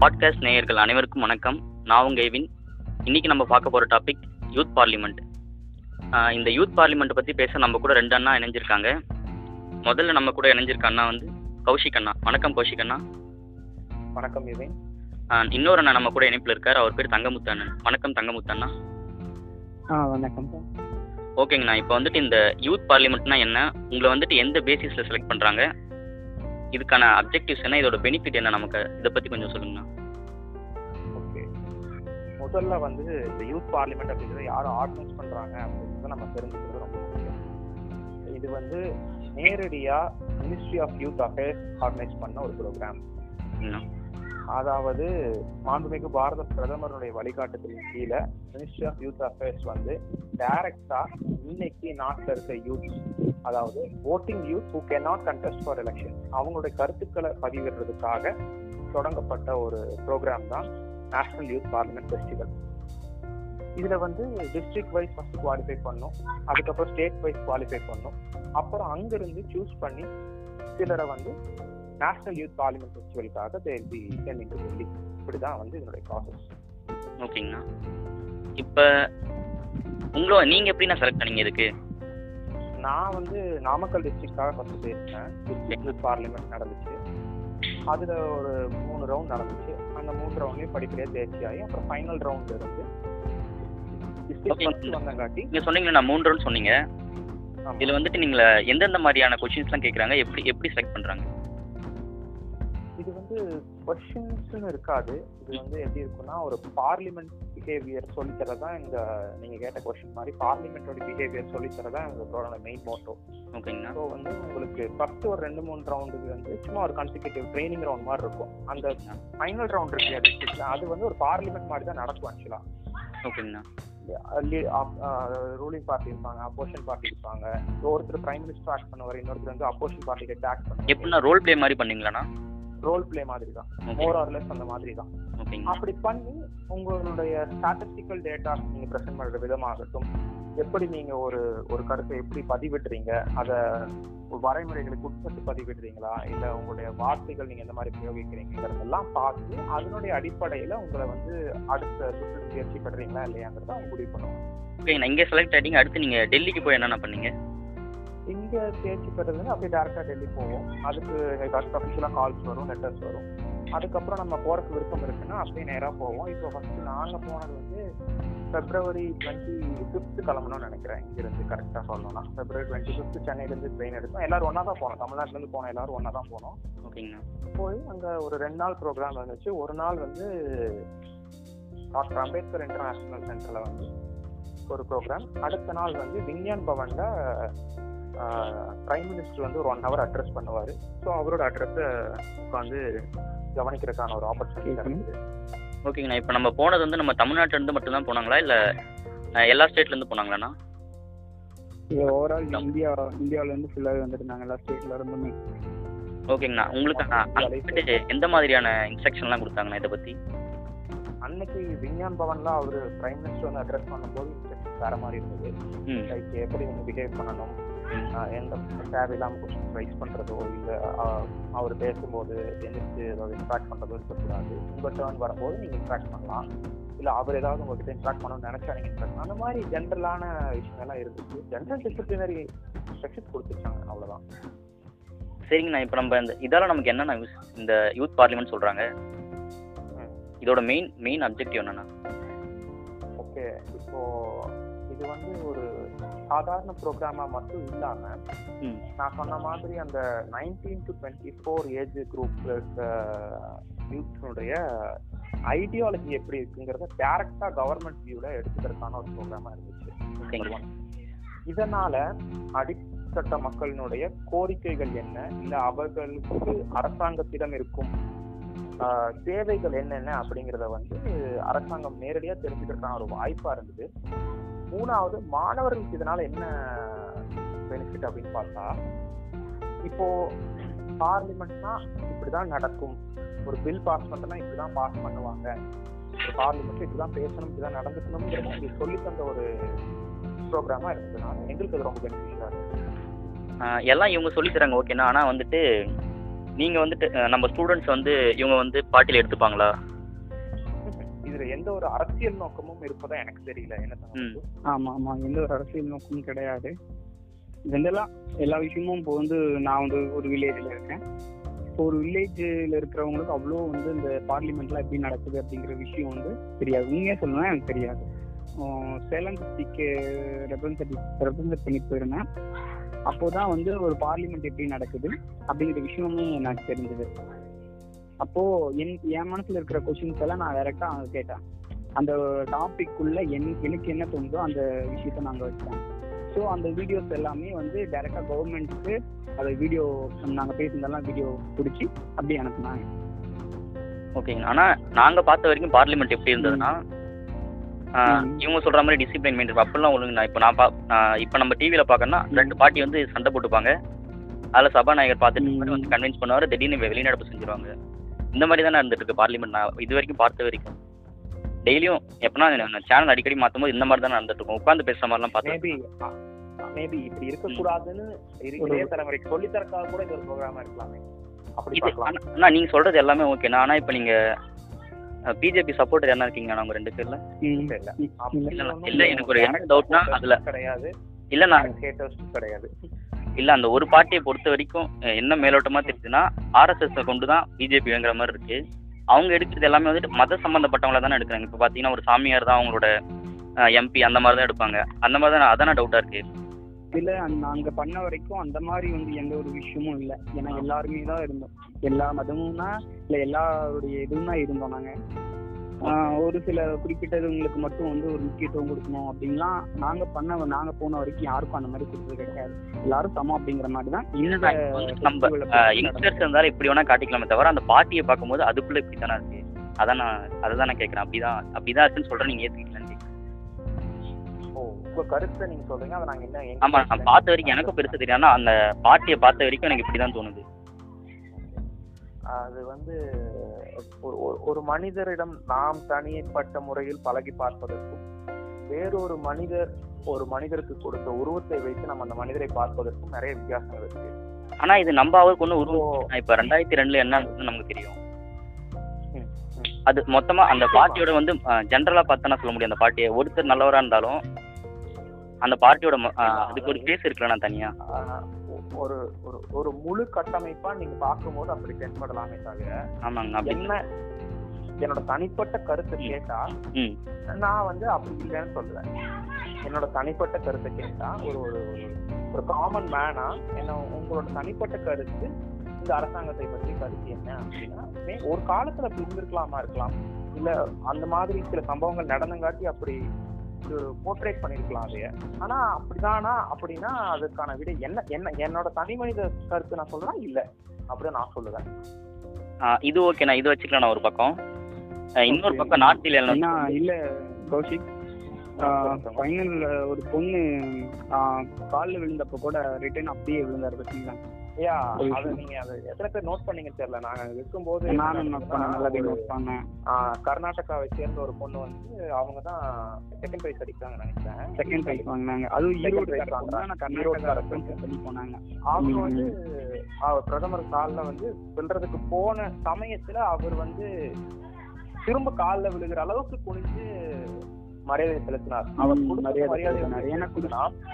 Podcast நேயர்கள் அனைவருக்கும் வணக்கம். நான் உங்கள் எவின். இன்னைக்கு நம்ம பார்க்க போகிற டாபிக் யூத் பார்லிமெண்ட் இந்த யூத் பார்லிமெண்ட் பற்றி பேச நம்ம கூட ரெண்டு அண்ணா இணைஞ்சிருக்காங்க. முதல்ல நம்ம கூட இணைஞ்சிருக்க அண்ணா வந்து கௌஷிக் அண்ணா. வணக்கம் கௌஷிக் அண்ணா. வணக்கம் ஆஹ் இன்னொரு அண்ணா நம்ம கூட இணைப்பில் இருக்கார். அவர் பேர் தங்கமுத்து அண்ணன் வணக்கம் தங்கமுத்து அண்ணா ஆ வணக்கம் ஓகேங்கண்ணா. இப்போ வந்துட்டு இந்த யூத் பார்லிமெண்ட்னா என்ன? உங்களை வந்துட்டு எந்த பேசிஸில் செலக்ட் பண்ணுறாங்க இதுக்கான அப்ஜெக்டிவ்ஸ் என்ன? இதோட பெனிஃபிட் என்ன? நமக்கு இதை பற்றி கொஞ்சம் சொல்லுங்கண்ணா. ஓகே முதல்ல வந்து இந்த யூத் பார்லிமெண்ட் அப்படிங்கிறத யாரும் ஆர்கனைஸ் பண்றாங்க அப்படிங்கிறத நம்ம தெரிஞ்சுக்கிறது ரொம்ப முக்கியம். இது வந்து நேரடியா ministry of youth affairs organise பண்ண ஒரு ப்ரோக்ராம் அதாவது மாண்புமிகு பாரத பிரதமருடைய வழிகாட்டுதலின் கீழே மினிஸ்ட்ரி ஆஃப் யூத் அஃபேர்ஸ் வந்து டைரக்டா இன்னைக்கு நாட்டில் இருக்க யூத் அதாவது voting youth who can not contest for election அவங்களுடைய கருத்துக்களை பதிவிடுறதுக்காக தொடங்கப்பட்ட ஒரு ப்ரோக்ராம் தான் நேஷனல் யூத் பார்லிமெண்ட் ஃபெஸ்டிவல் இதுல வந்து டிஸ்ட்ரிக்ட் வைஸ் ஃபர்ஸ்ட் குவாலிஃபை பண்ணும் அதுக்கப்புறம் ஸ்டேட் வைஸ் குவாலிஃபை பண்ணும். அப்புறம் அங்கிருந்து சூஸ் பண்ணி சிலரை வந்து நேஷனல் யூத் பார்லிமெண்ட் ஃபெஸ்டிவலுக்காக தேர்வி சென்டிங் டு டெல்லி இப்படிதான் வந்து இதனுடைய ப்ராசஸ் ஓகேங்கண்ணா இப்போ உங்களோட நீங்கள் எப்படிண்ணா செலக்ட் பண்ணீங்க இதுக்கு? நான் வந்து நாமக்கல் டிஸ்ட்ரிக்டாக ஃபர்ஸ்ட் போயிருந்தேன் யூத் பார்லிமெண்ட் நடந்துச்சு. அதுல ஒரு மூணு ரவுண்ட் நடந்துச்சு. அந்த மூணு ரவுண்ட்லயும் படிப்படியாக தேர்ச்சி ஆகி அப்புறம் ஃபைனல் ரவுண்ட் இருந்து வந்தங்காட்டி நீங்கள் சொன்னீங்களா மூணு ரவுண்ட் சொன்னீங்க. இதில் வந்துட்டு நீங்கள் எந்தெந்த மாதிரியான கொஷின்ஸ்லாம் கேட்குறாங்க எப்படி எப்படி செலக்ட் பண்ணுறாங்க கொஷின்ஸ்னு இருக்காது. இது வந்து எப்படி இருக்கும்னா ஒரு பார்லிமெண்ட் பிஹேவியர் சொல்லித்தரதான் இந்த நீங்க கேட்ட கொஷின் மாதிரி பார்லிமெண்டோட பிஹேவியர் சொல்லித்தரதான் எங்களோட மெயின் மோட்டோ ஓகேங்கண்ணா. ஸோ வந்து உங்களுக்கு ஃபர்ஸ்ட் ஒரு ரெண்டு மூணு ரவுண்டுக்கு வந்து சும்மா ஒரு கன்சிக்யூட்டிவ் ட்ரைனிங் ரவுண்ட் மாதிரி இருக்கும். அந்த ஃபைனல் ரவுண்ட் இருக்கு டிஸ்ட்ரிக்ட்ல அது வந்து ஒரு பார்லிமெண்ட் மாதிரி தான் நடக்கும் ஆக்சுவலா ஓகேங்கண்ணா. ரூலிங் பார்ட்டி இருப்பாங்க அப்போசிஷன் பார்ட்டி இருப்பாங்க. ஒருத்தர் பிரைம் மினிஸ்டர் ஆக்ட் பண்ணுவார் இன்னொருத்தர் வந்து அப்போசிஷன் பார்ட்டி ஹெட் ஆக்ட் பண்ணுவாங்க எப்படின்னா ரோல் ப்ளே மாதிரி பண்ணீங்களாண்ணா ரோல் பிளே மாதிரி தான் மோர் ஆர்லெஸ் அந்த மாதிரி தான் அப்படி பண்ணி உங்களுடைய ஸ்டாட்டிஸ்டிக்கல் டேட்டா நீங்க ப்ரெசென்ட் பண்ற விதமாகட்டும் எப்படி நீங்க ஒரு ஒரு கருத்தை எப்படி பதிவிடுறீங்க அதை வரைமுறைகளுக்கு உட்பட்டு பதிவிடுறீங்களா இல்ல உங்களுடைய வார்த்தைகள் நீங்க எந்த மாதிரி பிரயோகிக்கிறீங்கிறதெல்லாம் பார்த்து அதனுடைய அடிப்படையில உங்களை வந்து அடுத்த சுற்று தேர்ச்சி பெறீங்களா இல்லையாங்கிறத அவங்க முடிவு பண்ணுவாங்க. ஓகேங்கண்ணா இங்கே செலக்ட் ஆகிட்டீங்க அடுத்து நீங்கள் டெல்லிக்கு போய் என்னென்ன பண்ணீங்க? இங்க தேர்ச்சி பெறதுன்னு அப்படியே டேரக்டா டெல்லி போவோம். அதுக்கு ஏதாச்சும் அஃபிஷியலா கால்ஸ் வரும் லெட்டர்ஸ் வரும். அதுக்கப்புறம் நம்ம போறதுக்கு விருப்பம் இருக்குன்னா அப்படியே நேரா போவோம். இப்போ ஃபர்ஸ்ட் நாங்க போனது வந்து பிப்ரவரி டுவெண்ட்டி ஃபிஃப்த் கிளம்பணும்னு நினைக்கிறேன். இங்கிருந்து கரெக்டாக சொல்லணும்னா. பிப்ரவரி டுவெண்ட்டி ஃபிஃப்த் சென்னையிலேருந்து ட்ரெயின் எடுத்தோம். எல்லாரும் ஒன்றா தான் போனோம். தமிழ்நாட்டிலேருந்து போனோம் எல்லாரும் ஒன்றா தான் போனோம். ஓகேங்கண்ணா. போய் அங்கே ஒரு ரெண்டு நாள் ப்ரோக்ராம் இருந்துச்சு. ஒரு நாள் வந்து டாக்டர் அம்பேத்கர் இன்டர்நேஷனல் சென்டரில் வந்து ஒரு ப்ரோக்ராம் அடுத்த நாள் வந்து விஞ்ஞான் பவனில் பிரைம் மினிஸ்டர் வந்து ஒரு ஒன் ஹவர் அட்ரஸ் பண்ணுவார். ஸோ அவரோட அட்ரஸை உட்காந்து கவனிக்கிறதுக்கான ஒரு ஆப்பர்ச்சுனிட்டி கிடைக்குது ஓகேங்கண்ணா இப்போ நம்ம போனது வந்து நம்ம தமிழ்நாட்டிலேருந்து மட்டும்தான் போனாங்களா? இல்லை எல்லா ஸ்டேட்லேருந்து போனாங்களாண்ணா? இது ஓவரால் இந்தியா இந்தியாவுல இருந்து ஃபுல்லாவே வந்துருந்தாங்க. எல்லா ஸ்டேட்ல இருந்துமே. ஓகேங்கண்ணா உங்களுக்கு எந்த மாதிரியான இன்ஸ்ட்ரக்ஷன்லாம் கொடுத்தாங்கண்ணா இதை பற்றி அன்னைக்கு விஞ்ஞான் பவன்ல அவர் பிரைம் மினிஸ்டர் வந்து அட்ரஸ் பண்ணும்போது வேற மாதிரி இருந்தது. ம். லைக் எப்படி வந்து பிஹேவ் பண்ணணும்? எந்த தேவையில்லாம கொஸ்டின் ரைஸ் பண்றதோ இல்ல அவர் பேசும்போது எந்திரிச்சு ஏதாவது இன்ட்ராக்ட் பண்றதோ இருக்கக்கூடாது. உங்க டேர்ன் வரும்போது நீங்க இன்ட்ராக்ட் பண்ணலாம். இல்ல அவர் ஏதாவது உங்ககிட்ட இன்ட்ராக்ட் பண்ணணும்னு நினைச்சா நீங்க இன்ட்ராக்ட் பண்ணலாம். அந்த மாதிரி ஜென்ரலான விஷயங்கள்லாம் இருந்துச்சு. ஜென்ரல் டிசிப்ளினரி இன்ஸ்ட்ரக்ஷன்ஸ் கொடுத்துருக்காங்க. அவ்வளவுதான். சரிங்கண்ணா இப்போ நம்ம இந்த இதால நமக்கு என்னென்ன யூஸ் இந்த யூத் பார்லிமெண்ட் சொல்கிறாங்க. இதோட மெயின் மெயின் அப்ஜெக்டிவ் என்னண்ணா ஓகே இப்போ இது வந்து ஒரு சாதாரண ப்ரோக்ராமா மட்டும் இல்லாம நான் சொன்ன மாதிரி அந்த nineteen to twenty four age இருக்க யூத்னுடைய ஐடியாலஜி எப்படி இருக்குங்கிறத டேரக்டா கவர்மெண்ட் வியூல எடுத்துக்கிறதுக்கான ஒரு ப்ரோக்ராமா இருந்துச்சு. இதனால அடித்தட்ட மக்களினுடைய கோரிக்கைகள் என்ன? இல்ல அவர்களுக்கு அரசாங்கத்திடம் இருக்கும் தேவைகள் என்னென்ன அப்படிங்கறத வந்து அரசாங்கம் நேரடியா தெரிஞ்சுக்கிறதுக்கான ஒரு வாய்ப்பா இருந்தது. மூணாவது மாணவர்களுக்கு இதனால என்ன பெனிஃபிட் அப்படின்னு பார்த்தா இப்போ பார்லிமெண்ட்னா இப்படிதான் நடக்கும். ஒரு பில் பாஸ் பண்ணனா இப்படிதான் பாஸ் பண்ணுவாங்க. ஒரு பார்லிமெண்ட்ல இப்படிதான் பேசணும் இப்படிதான் நடந்துக்கணுங்கிறத எங்களுக்கு சொல்லி தந்த ஒரு ப்ரோக்ராமா இருந்ததுனால எங்களுக்கு அது ரொம்ப பெனிஃபிஷியலா இருக்கு எல்லாம் இவங்க சொல்லி தராங்க ஓகேண்ணா ஆனால் வந்துட்டு நீங்கள் வந்துட்டு நம்ம ஸ்டூடெண்ட்ஸ் வந்து இவங்க வந்து பாட்டியில் எடுத்துப்பாங்களா? இதுல எந்த ஒரு அரசியல் நோக்கமும் இருப்பதா எனக்கு தெரியல. என்ன? ஆமா ஆமா. எந்த ஒரு அரசியல் நோக்கமும் கிடையாது. ஜென்ரலா எல்லா விஷயமும் இப்போ வந்து நான் வந்து ஒரு வில்லேஜ்ல இருக்கேன். இப்போ ஒரு வில்லேஜில் இருக்கிறவங்களுக்கு அவ்வளோ வந்து இந்த பார்லிமெண்ட்லாம் எப்படி நடக்குது அப்படிங்கிற விஷயம் வந்து தெரியாது. உண்மையா சொல்லணும்னா எனக்கு தெரியாது. சேலம் டிஸ்ட்ரிக்ட் ரெப்ரசன்ட் ரெப்ரசன்ட் பண்ணி போயிருந்தேன். அப்போதான் வந்து ஒரு பார்லிமெண்ட் எப்படி நடக்குது அப்படிங்கிற விஷயமே எனக்கு தெரிஞ்சது. அப்போ என் என் மனசுல இருக்கிற கொஷின்ஸ் எல்லாம் நான் டைரக்டா அவங்க கேட்டேன். அந்த டாபிக் உள்ள என் எனக்கு என்ன தோணுதோ அந்த விஷயத்த நாங்க வச்சோம் ஸோ அந்த வீடியோஸ் எல்லாமே வந்து டைரக்டா கவர்மெண்ட்டுக்கு அதை வீடியோ நாங்க பேசுனதெல்லாம் வீடியோ பிடிச்சி அப்படியே அனுப்புனாங்க. ஓகேங்க ஆனால் நாங்கள் பார்த்த வரைக்கும் பார்லிமெண்ட் எப்படி இருந்ததுன்னா. இவங்க சொல்கிற மாதிரி டிசிப்ளின் மெயின்டைன் அப்படிலாம் ஒழுங்கு நான் இப்போ நான் பா இப்போ நம்ம டிவியில் பார்க்கறோன்னா ரெண்டு பார்ட்டி வந்து சண்டை போட்டுப்பாங்க. அதில் சபாநாயகர் பார்த்துட்டு வந்து கன்வின்ஸ் பண்ணுவார். திடீர்னு வெளிநடப்பு செஞ்சுருவாங்க. இந்த மாதிரி தானே இருந்துட்டு இருக்கு பார்லிமெண்ட். நான் இது வரைக்கும் பார்த்த வரைக்கும். டெய்லியும் எப்பனா சேனல் அடிக்கடி மாற்றும் போது இந்த மாதிரி தான் நடந்துட்டு இருக்கும் உட்காந்து பேசுகிற மாதிரிலாம் பார்த்து மேபி மேபி இப்படி இருக்கக்கூடாதுன்னு இரு- இளைய தலைமுறைக்கு சொல்லி தரக்காக கூட இது ஒரு ப்ரோக்ராமா இருக்கலாமே. அப்படி இது பார்க்கலாம். ஆனா- அண்ணா நீங்கள் சொல்கிறது எல்லாமே ஓகேண்ணா ஆனால் இப்போ நீங்கள் பிஜேபி சப்போர்ட்டர் என்ன இருக்கீங்கண்ணா அவங்க ரெண்டு பேரில். இல்ல, எனக்கு ஒரு என்ன doubtனா அதுல- கிடையாது. இல்லை நான் கிடையாது. இல்லை அந்த ஒரு பார்ட்டியை பொறுத்த வரைக்கும் என்ன மேலோட்டமாக தெரிஞ்சுன்னா ஆர்எஸ்எஸ்ஸை கொண்டு தான் பிஜேபி வேங்குற மாதிரி இருக்கு. அவங்க எடுக்கிறது எல்லாமே வந்துட்டு மத சம்மந்தப்பட்டவங்கள தானே எடுக்கிறாங்க. இப்போ பார்த்தீங்கன்னா ஒரு சாமியார் தான் அவங்களோட எம்பி அந்த மாதிரி தான் எடுப்பாங்க. அந்த மாதிரி தான் அதான டவுட்டாக இருக்கு? இல்ல நாங்கள் நாங்க பண்ண வரைக்கும் அந்த மாதிரி வந்து எந்த ஒரு விஷயமும் இல்ல. ஏன்னா எல்லாருமே தான் இருந்தோம். எல்லா மதமும்னா இல்ல எல்லாருடைய இதுவும் தான் இருந்தோம் நாங்க. ஒரு சில குறிப்பிட்டவங்களுக்கு மட்டும் வந்து ஒரு முக்கியத்துவம் கொடுக்கணும் அப்படின்லாம் நாங்க பண்ண நாங்க போன வரைக்கும் யாருக்கும் அந்த மாதிரி கொடுத்தது கிடையாது எல்லாரும் சமம் அப்படிங்கிற மாதிரி தான் நம்ம. யங்ஸ்டர்ஸ் இருந்தாலும் எப்படி வேணா காட்டிக்கலாமே தவிர அந்த பார்ட்டியை பார்க்கும்போது அதுக்குள்ள இப்படி தானே இருக்கு. அதான் நான் அதை தான் நான் கேட்குறேன். அப்படிதான் அப்படிதான் இருக்குன்னு ஏற்றுக்கலான்னு கேட்குறேன் ஓ உங்க கருத்தை நீங்க சொல்றீங்க அதை நாங்க என்ன ஆமாம் நான் பார்த்த வரைக்கும் எனக்கும் பெருசு தெரியும் அந்த பார்ட்டியை பார்த்த வரைக்கும் எனக்கு இப்படி தான் தோணுது. அது வந்து ஒரு மனிதரிடம் நாம் தனிப்பட்ட முறையில் பழகி பார்ப்பதற்கும் வேறொரு மனிதர் ஒரு மனிதருக்கு கொடுத்த உருவத்தை வைத்து நம்ம அந்த மனிதரை பார்ப்பதற்கும் நிறைய வித்தியாசங்கள் இருக்கு. ஆனால் இது நம்ம அவருக்கு இப்போ உருவம் இப்போ ரெண்டாயிரத்தி ரெண்டில் என்ன நமக்கு தெரியும். அது மொத்தமாக அந்த பார்ட்டியோட வந்து ஜென்ரலாக பார்த்தா சொல்ல முடியும். அந்த பார்ட்டியை ஒருத்தர் நல்லவராக இருந்தாலும் அந்த பார்ட்டியோட அதுக்கு ஒரு பேஸ் இருக்குல்ல நான் தனியாக ஒரு ஒரு ஒரு முழு கட்டமைப்பா நீங்க பார்க்கும்போது அப்படி தென்படலாமே தவிர ஆமாங்க என்ன என்னோட தனிப்பட்ட கருத்தை கேட்டா நான் வந்து அப்படி இல்லைன்னு சொல்லுவேன். என்னோட தனிப்பட்ட கருத்தை கேட்டா ஒரு ஒரு ஒரு- காமன் மேனா என்ன உங்களோட தனிப்பட்ட கருத்து இந்த அரசாங்கத்தை பற்றி கருத்து என்ன அப்படின்னா ஒரு காலத்துல அப்படி இருந்திருக்கலாமா இருக்கலாம்? இல்ல அந்த மாதிரி சில சம்பவங்கள் நடந்தங்காட்டி அப்படி போர்ட்ரேட் பண்ணிருக்கலாம் அதைய. ஆனா அப்படிதானா? அப்படின்னா அதுக்கான விடை என்ன? என்ன? என்னோட தனி மனித கருத்து நான் சொல்றேன்? இல்ல. அப்படின்னு நான் சொல்லுவேன். இது ஓகே நான் இது வச்சுக்கலாம் நான் ஒரு பக்கம். இன்னொரு பக்கம் வந்து இல்ல கௌஷிக். ஃபைனல்ல ஒரு பொண்ணு காலில் விழுந்தப்ப கூட ரிட்டர்ன் அப்படியே விழுந்தாரு பார்த்தீங்களா ஒரு அது. நீங்க அது எத்தனை பேர் நோட் பண்ணீங்கன்னு தெரியல நாங்க இருக்கும்போது நானும் நோட் பண்ணேன் ஒரு, நோட் பண்ணேன் கர்நாடகாவை சேர்ந்த ஒரு பொண்ணு வந்து அவங்க தான் செகண்ட் பிரைஸ் அடிக்கிறாங்க நினைக்கிறேன் செகண்ட் ப்ரைஸ் வாங்கினாங்க அதுவும் ஈரோடு வாங்குறாங்க. பண்ணி போனாங்க அவங்க. வந்து அவர் பிரதமர் காலில் வந்து விழுறதுக்கு போன சமயத்துல அவர் வந்து திரும்ப காலில் விழுகிற அளவுக்கு குனிஞ்சு மரியாதை செலுத்தினார். அவர் மரியாதை ஏன்னா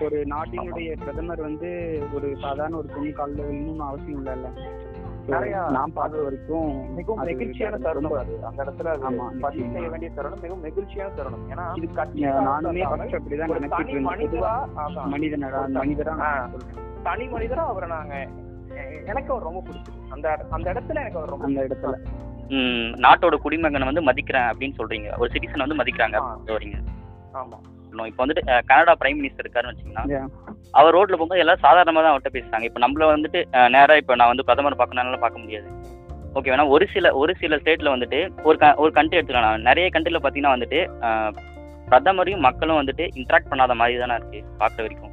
ஒரு நாட்டினுடைய பிரதமர் வந்து ஒரு சாதாரண ஒரு பொண்ணு காலில் விழணும்னு அவசியம் இல்லைல்ல. நிறைய நான் பார்த்த வரைக்கும் மிகவும் நெகிழ்ச்சியான தருணம் அது. அந்த இடத்துல ஆமா, பதிவு. செய்ய வேண்டிய தருணம் மிகவும் நெகிழ்ச்சியான தருணம். ஏன்னா இது கட் இல்லாத நானுமே. ஃபர்ஸ்ட் அப்படிதான் நினைச்சிட்டு மனிதரா. மனிதனடா மனிதரா தனி மனிதரா அவரை நாங்க எனக்கு அவர் ரொம்ப பிடிச்சது அந்த அந்த இடத்துல எனக்கு அவர் ரொம்ப அந்த இடத்துல. நாட்டோட குடிமகனை வந்து மதிக்கிறேன் அப்படின்னு சொல்றீங்க. ஒரு சிட்டிசன் வந்து மதிக்கிறாங்க சொல்றீங்க. ஆமா. இப்போ வந்துட்டு கனடா பிரைம் மினிஸ்டர் இருக்காருன்னு Yeah. அவர் ரோட்ல போகும்போது எல்லாம் சாதாரணமாக தான் அவர்கிட்ட பேசுறாங்க. இப்போ நம்மள வந்துட்டு அஹ், நேரா இப்போ நான் வந்து பிரதமர் பார்க்கணும்னால பார்க்க முடியாது. ஓகே வேணா ஒரு சில ஒரு சில ஸ்டேட்ல வந்துட்டு ஒரு க ஒரு கண்ட்ரி எடுத்துக்கலாம். நான். நிறைய கண்ட்ரில பார்த்தீங்கன்னா வந்துட்டு பிரதமரையும் மக்களும் வந்துட்டு இன்ட்ராக்ட் பண்ணாத மாதிரி தானே இருக்கு பார்க்குற வரைக்கும்.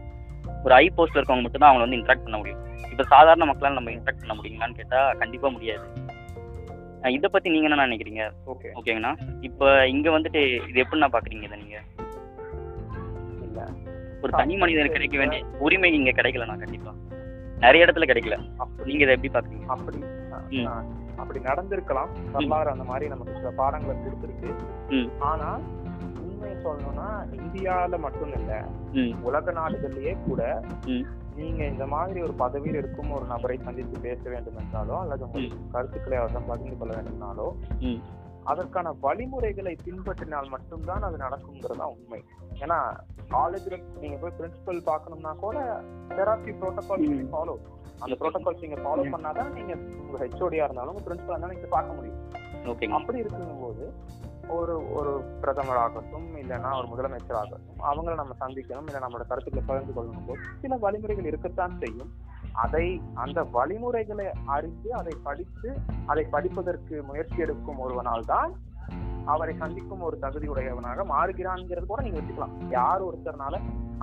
ஒரு ஐ போஸ்ட்ல இருக்கவங்க மட்டும் தான் அவங்க வந்து இன்ட்ராக்ட் பண்ண முடியும். இப்போ சாதாரண மக்களால் நம்ம இன்ட்ராக்ட் பண்ண முடியுங்களான்னு கேட்டால் கண்டிப்பாக முடியாது. இதை பற்றி நீங்கள் என்ன நினைக்கிறீங்க? ஓகே. ஓகேங்கண்ணா. இப்போ இங்கே வந்துட்டு இது எப்படிண்ணா பார்க்குறீங்க இதை நீங்கள் இல்ல. ஒரு தனி மனிதனுக்கு கிடைக்க வேண்டிய உரிமை இங்கே கிடைக்கலண்ணா கண்டிப்பாக நிறைய இடத்துல கிடைக்கல. நீங்கள் இதை எப்படி பார்க்குறீங்க அப்படி அப்படி நடந்திருக்கலாம். வரலாறு அந்த மாதிரி நமக்கு சில பாடங்களை கொடுத்துருக்கு. ஆனா உண்மையை சொல்லணும்னா இந்தியால மட்டும் இல்ல உலக நாடுகள்லயே கூட நீங்க இந்த மாதிரி ஒரு பதவியில் இருக்கும் ஒரு நபரை சந்தித்து பேச வேண்டும் என்றாலோ அல்லது உங்கள் கருத்துக்களை அவரிடம் பகிர்ந்து கொள்ள வேண்டும்னாலோ அதற்கான வழிமுறைகளை பின்பற்றினால் மட்டும்தான் அது நடக்குங்கிறது தான் உண்மை. ஏன்னா காலேஜ்ல நீங்க போய் பிரின்சிபல் பார்க்கணும்னா கூட தெராப்பி ப்ரோட்டோகால். ஃபாலோ அந்த ப்ரோட்டோகால்ஸ் நீங்க ஃபாலோ பண்ணாதான் நீங்க உங்க ஹெச்ஓடியா இருந்தாலும் உங்க பிரின்சிபல் இருந்தாலும் நீங்க பார்க்க முடியும். அப்படி இருக்கும்போது ஒரு ஒரு பிரதமராகட்டும் இல்லைன்னா ஒரு முதலமைச்சராகட்டும் அவங்கள நம்ம சந்திக்கணும் இல்லை நம்மளோட கருத்துக்களை பகிர்ந்து கொள்ளணும் போது சில வழிமுறைகள் இருக்கத்தான் செய்யும். அதை அந்த வழிமுறைகளை அறிந்து அதை படித்து அதை படிப்பதற்கு முயற்சி எடுக்கும் ஒருவனால் தான் அவரை சந்திக்கும் ஒரு தகுதியுடையவனாக மாறுகிறான்ங்கிறது கூட நீங்க வச்சுக்கலாம். யார் ஒருத்தர்னால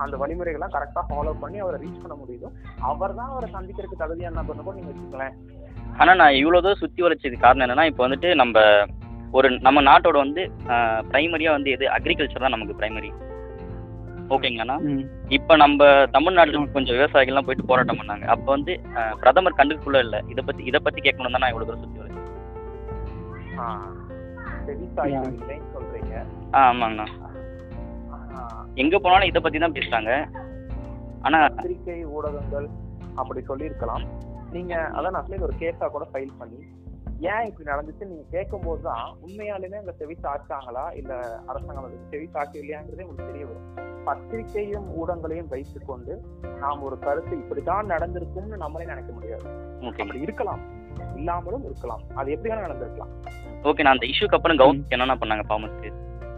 அந்த வழிமுறைகள்லாம் கரெக்டா ஃபாலோ பண்ணி அவரை ரீச் பண்ண முடியுதோ அவர் தான் அவரை சந்திக்கிறதுக்கு தகுதியான நபர்னு கூட நீங்க வச்சுக்கலாம் ஆனா நான் இவ்வளவு தூரம் சுத்தி வளைச்சதுக்கு காரணம் என்னன்னா இப்போ வந்துட்டு நம்ம ஒரு நம்ம நாட்டோட வந்து பிரைமரியா வந்து எது? அக்ரிகல்ச்சர் தான் நமக்கு பிரைமரி ஓகேங்கண்ணா ம். இப்போ நம்ம தமிழ்நாட்டுல கொஞ்சம் விவசாயிகள்லாம் போயிட்டு போராட்டம் பண்ணாங்க. அப்போ வந்து பிரதமர் கண்டுக்குள்ள இல்லை. இதை பத்தி இதை பத்தி கேட்கணும் தான் நான் இவ்வளவு தூரம் சுத்தி இல்லைன்னு சொல்றீங்க. ஆ ஆமாங்கண்ணா. எங்க போனாலும் இதை பத்தி தான் பேசுறாங்க. ஆனா பத்திரிகை ஊடகங்கள் அப்படி சொல்லியிருக்கலாம். நீங்க அதான் நான் சொல்லி ஒரு கேஸா கூட ஃபைல் பண்ணி ஏன் இப்படி நடந்துச்சு? நீங்க கேட்கும்போது தான் உண்மையாலுமே அந்த செவி சாச்சாங்களா இல்ல அரசாங்கம் அதுக்கு செவி சாட்சி இல்லையாங்கிறதே உங்களுக்கு தெரிய வரும். பத்திரிகையும் ஊடகங்களையும் வைத்துக்கொண்டு நாம் ஒரு கருத்து இப்படித்தான் நடந்திருக்கும்னு நம்மளே நினைக்க முடியாது. அப்படி இருக்கலாம். இல்லாமலும் இருக்கலாம். அது எப்படி வேணா நடந்திருக்கலாம். ஓகே நான் அந்த இஷ்யூக்கு அப்புறம் கவர்மெண்ட் என்னென்ன பண்ணாங்க ஃபார்மர்ஸ்க்கு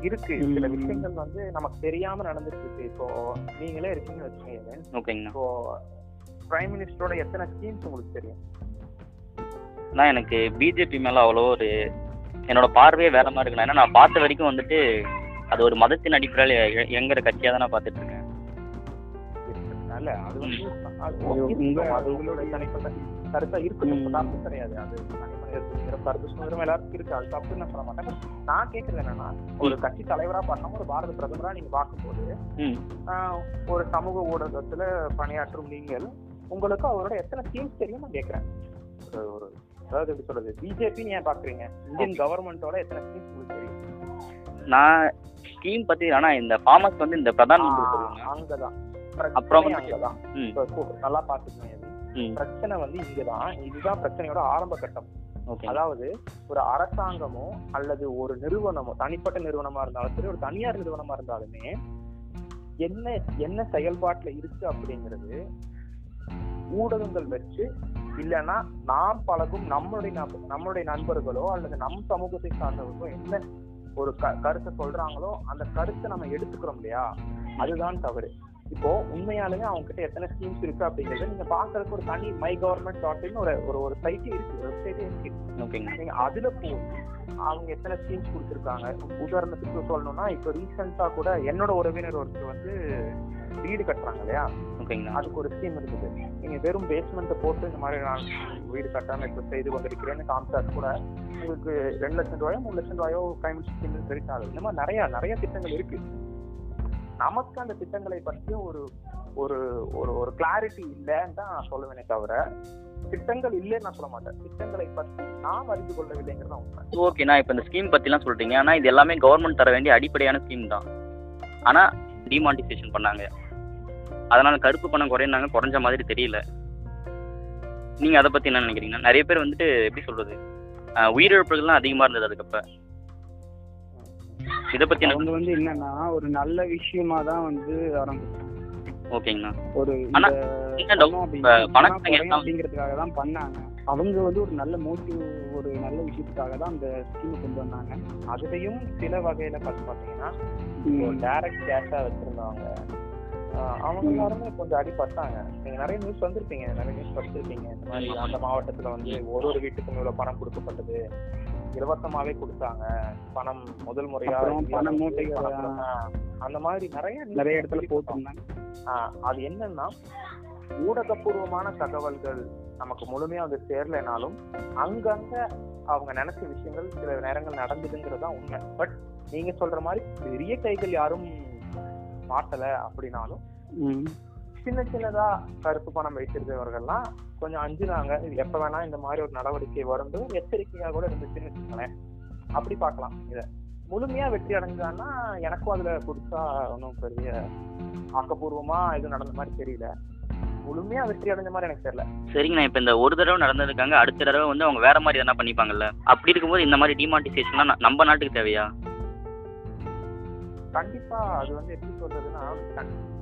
இருக்கு. சில விஷயங்கள் வந்து நமக்கு தெரியாம நடந்துட்டு இருக்கு இப்போ நீங்களே இருக்கீங்கன்னு வச்சுக்கோங்க இப்போ பிரைம் மினிஸ்டரோட எத்தனை ஸ்கீம்ஸ் உங்களுக்கு தெரியும்? நான் எனக்கு பிஜேபி மேல அவ்வளோ ஒரு என்னோட பார்வையே வேற மாதிரி இருக்குண்ணா. ஏன்னா நான் பார்த்த வரைக்கும் வந்துட்டு அது ஒரு மதத்தின் அடிப்படையில் இய- இயங்குற கட்சியாக தான் நான் பார்த்துட்டு இருக்கேன். அது வந்து அது இருக்கும். அது உங்களுடைய தனிப்பட்ட கருத்தா இருக்கட்டும் ம். தப்பு கிடையாது. அது தனி மனிதர்களுக்கு கருத்து சுதந்திரம் எல்லாருக்கும் இருக்கு. அது நான் சொல்ல மாட்டேன். But நான் கேக்குறது என்னன்னா ஒரு கட்சி தலைவரா பண்ணாம ஒரு பாரத பிரதமரா நீங்க பார்க்கும்போது ம். ஆஹ், ஒரு சமூக ஊடகத்துல பணியாற்றும் நீங்கள் உங்களுக்கு அவரோட எத்தனை ஸ்கீம்ஸ் தெரியும் நான் கேக்குறேன். ஒரு ஒரு அதாவது எப்படி சொல்றது? பிஜேபி ஏன் பாக்குறீங்க? இந்தியன் கவர்மெண்டோட எத்தனை ஸ்கீம்ஸ் தெரியும் நான் ஸ்கீம் பத்தி ஆனா இந்த ஃபார்மர்ஸ் வந்து இந்த பிரதான் அங்கதான். அப்புறம் நல்லா பாத்துக்கோங்க ம். பிரச்சனை வந்து இங்கதான். இதுதான் பிரச்சனையோட ஆரம்ப கட்டம். ஓகே. அதாவது ஒரு அரசாங்கமோ அல்லது ஒரு நிறுவனமோ தனிப்பட்ட நிறுவனமா இருந்தாலும் சரி ஒரு தனியார் நிறுவனமா இருந்தாலுமே என்ன என்ன செயல்பாட்டுல இருக்கு அப்படிங்கிறது ஊடகங்கள் வச்சு இல்லைன்னா நாம் பழகும் நம்மளுடைய நம்மளுடைய நண்பர்களோ அல்லது நம் சமூகத்தை சார்ந்தவர்களோ என்ன ஒரு க- கருத்தை சொல்றாங்களோ அந்த கருத்தை நம்ம எடுத்துக்கிறோம் இல்லையா? அதுதான் தவறு. இப்போ உண்மையாலுமே அவங்க கிட்ட எத்தனை ஸ்கீம்ஸ் இருக்கு அப்படிங்கறத நீங்க பாக்குறதுக்கு ஒரு தனி மை கவர்மெண்ட் டாட் ஒரு ஒரு ஒரு சைட்டே இருக்கு வெப்சைட்டே இருக்கு. ஓகேங்க நீங்க அதுல போய் அவங்க எத்தனை ஸ்கீம்ஸ் கொடுத்துருக்காங்க? உதாரணத்துக்கு சொல்லணும்னா இப்போ ரீசெண்டா கூட என்னோட உறவினர் ஒருத்தர் வந்து வீடு கட்டுறாங்க இல்லையா? ஓகேங்கண்ணா அதுக்கு ஒரு ஸ்கீம் இருக்குது நீங்க வெறும் பேஸ்மெண்ட் போட்டு இந்த மாதிரி நான் வீடு கட்டாம இப்போ செய்து கொண்டிருக்கிறேன்னு காமிச்சா கூட உங்களுக்கு ரெண்டு லட்சம் ரூபாயோ மூணு லட்சம் ரூபாயோ கைமிட் ஸ்கீம் கிரெடிட் ஆகுது இந்த மாதிரி நிறைய நிறைய திட்டங்கள் இருக்கு. நமக்கு அந்த திட்டங்களை பற்றி ஒரு ஒரு ஒரு ஒரு கிளாரிட்டி இல்லைன்னு தான் நான் சொல்லுவேனே தவிர திட்டங்கள் இல்லைன்னு நான் சொல்ல மாட்டேன். திட்டங்களை பற்றி நாம் அறிந்து கொள்ளவில்லைங்கிறது உண்மை. ஓகே நான் இப்போ இந்த ஸ்கீம் பற்றிலாம் சொல்லிட்டீங்க ஆனால் இது எல்லாமே கவர்மெண்ட் தர வேண்டிய அடிப்படையான ஸ்கீம் தான். ஆனால் டிமானிட்டைசேஷன் பண்ணாங்க. அதனால கருப்பு பணம் குறையினாங்க குறைஞ்ச மாதிரி தெரியல. நீங்கள் அதை பற்றி என்ன நினைக்கிறீங்கன்னா நிறைய பேர் வந்துட்டு எப்படி சொல்கிறது உயிரிழப்புகள்லாம் அதிகமாக இருந்தது அதுக்கப்போ. இதை பற்றி என்ன? அவங்க வந்து என்னன்னா ஒரு நல்ல விஷயமா தான் வந்து ஆரம்பிச்சாங்க. ஓகேங்கண்ணா. ஒரு அப்படிங்கிறதுக்காக தான் பண்ணாங்க. அவங்க வந்து ஒரு நல்ல மோட்டிவ் ஒரு நல்ல விஷயத்துக்காக தான் அந்த ஸ்கீம் கொண்டு வந்தாங்க. அதுலயும் சில வகையில பார்த்து பாத்தீங்கன்னா ம். டைரக்ட் கேஷா வச்சிருந்தவங்க அவங்க எல்லாருமே கொஞ்சம் அடிபட்டாங்க. நீங்க நிறைய நியூஸ் வந்திருப்பீங்க. நிறைய நியூஸ் படிச்சிருப்பீங்க. இந்த மாதிரி அந்த மாவட்டத்துல வந்து ஒரு ஒரு வீட்டுக்கும் இவ்வளவு பணம் கொடுக்கப்பட்டது. இலவசமாவே கொடுத்தாங்க. பணம் முதல் முறையா. அந்த மாதிரி நிறைய நிறைய இடத்துல. போட்டிருந்தாங்க. ஆஹ் அது என்னன்னா ஊடகப்பூர்வமான தகவல்கள் நமக்கு முழுமையா வந்து சேரலைனாலும் அங்கங்க அவங்க நினைச்ச விஷயங்கள் சில நேரங்கள் நடந்ததுங்கிறது தான் உண்மை. பட் நீங்க சொல்ற மாதிரி பெரிய கைகள் யாரும் மாட்டல அப்படின்னாலும். சின்ன சின்னதா கருப்பு பணம் வைத்திருந்தவர்கள்லாம் கொஞ்சம் அஞ்சுனாங்க. இது எப்ப வேணா இந்த மாதிரி ஒரு நடவடிக்கை வரும். எச்சரிக்கையா கூட இருந்துச்சுன்னு வச்சுக்கோங்களேன். அப்படி பார்க்கலாம் இத. முழுமையா வெற்றி அடைஞ்சான்னா எனக்கும் அதுல புதுசா ஒன்றும் பெரிய ஆக்கப்பூர்வமா எதுவும் நடந்த மாதிரி தெரியல. முழுமையா வெற்றி அடைஞ்ச மாதிரி எனக்கு தெரியல. சரிங்கண்ணா இப்போ இந்த ஒரு தடவை நடந்திருக்காங்க அடுத்த தடவை வந்து அவங்க வேற மாதிரி எதனா பண்ணிப்பாங்கல்ல? அப்படி இருக்கும்போது இந்த மாதிரி டிமானிட்டைசேஷன்லாம் நம்ம நாட்டுக்கு தேவையா? கண்டிப்பா அது வந்து எப்படி சொல்றதுன்னா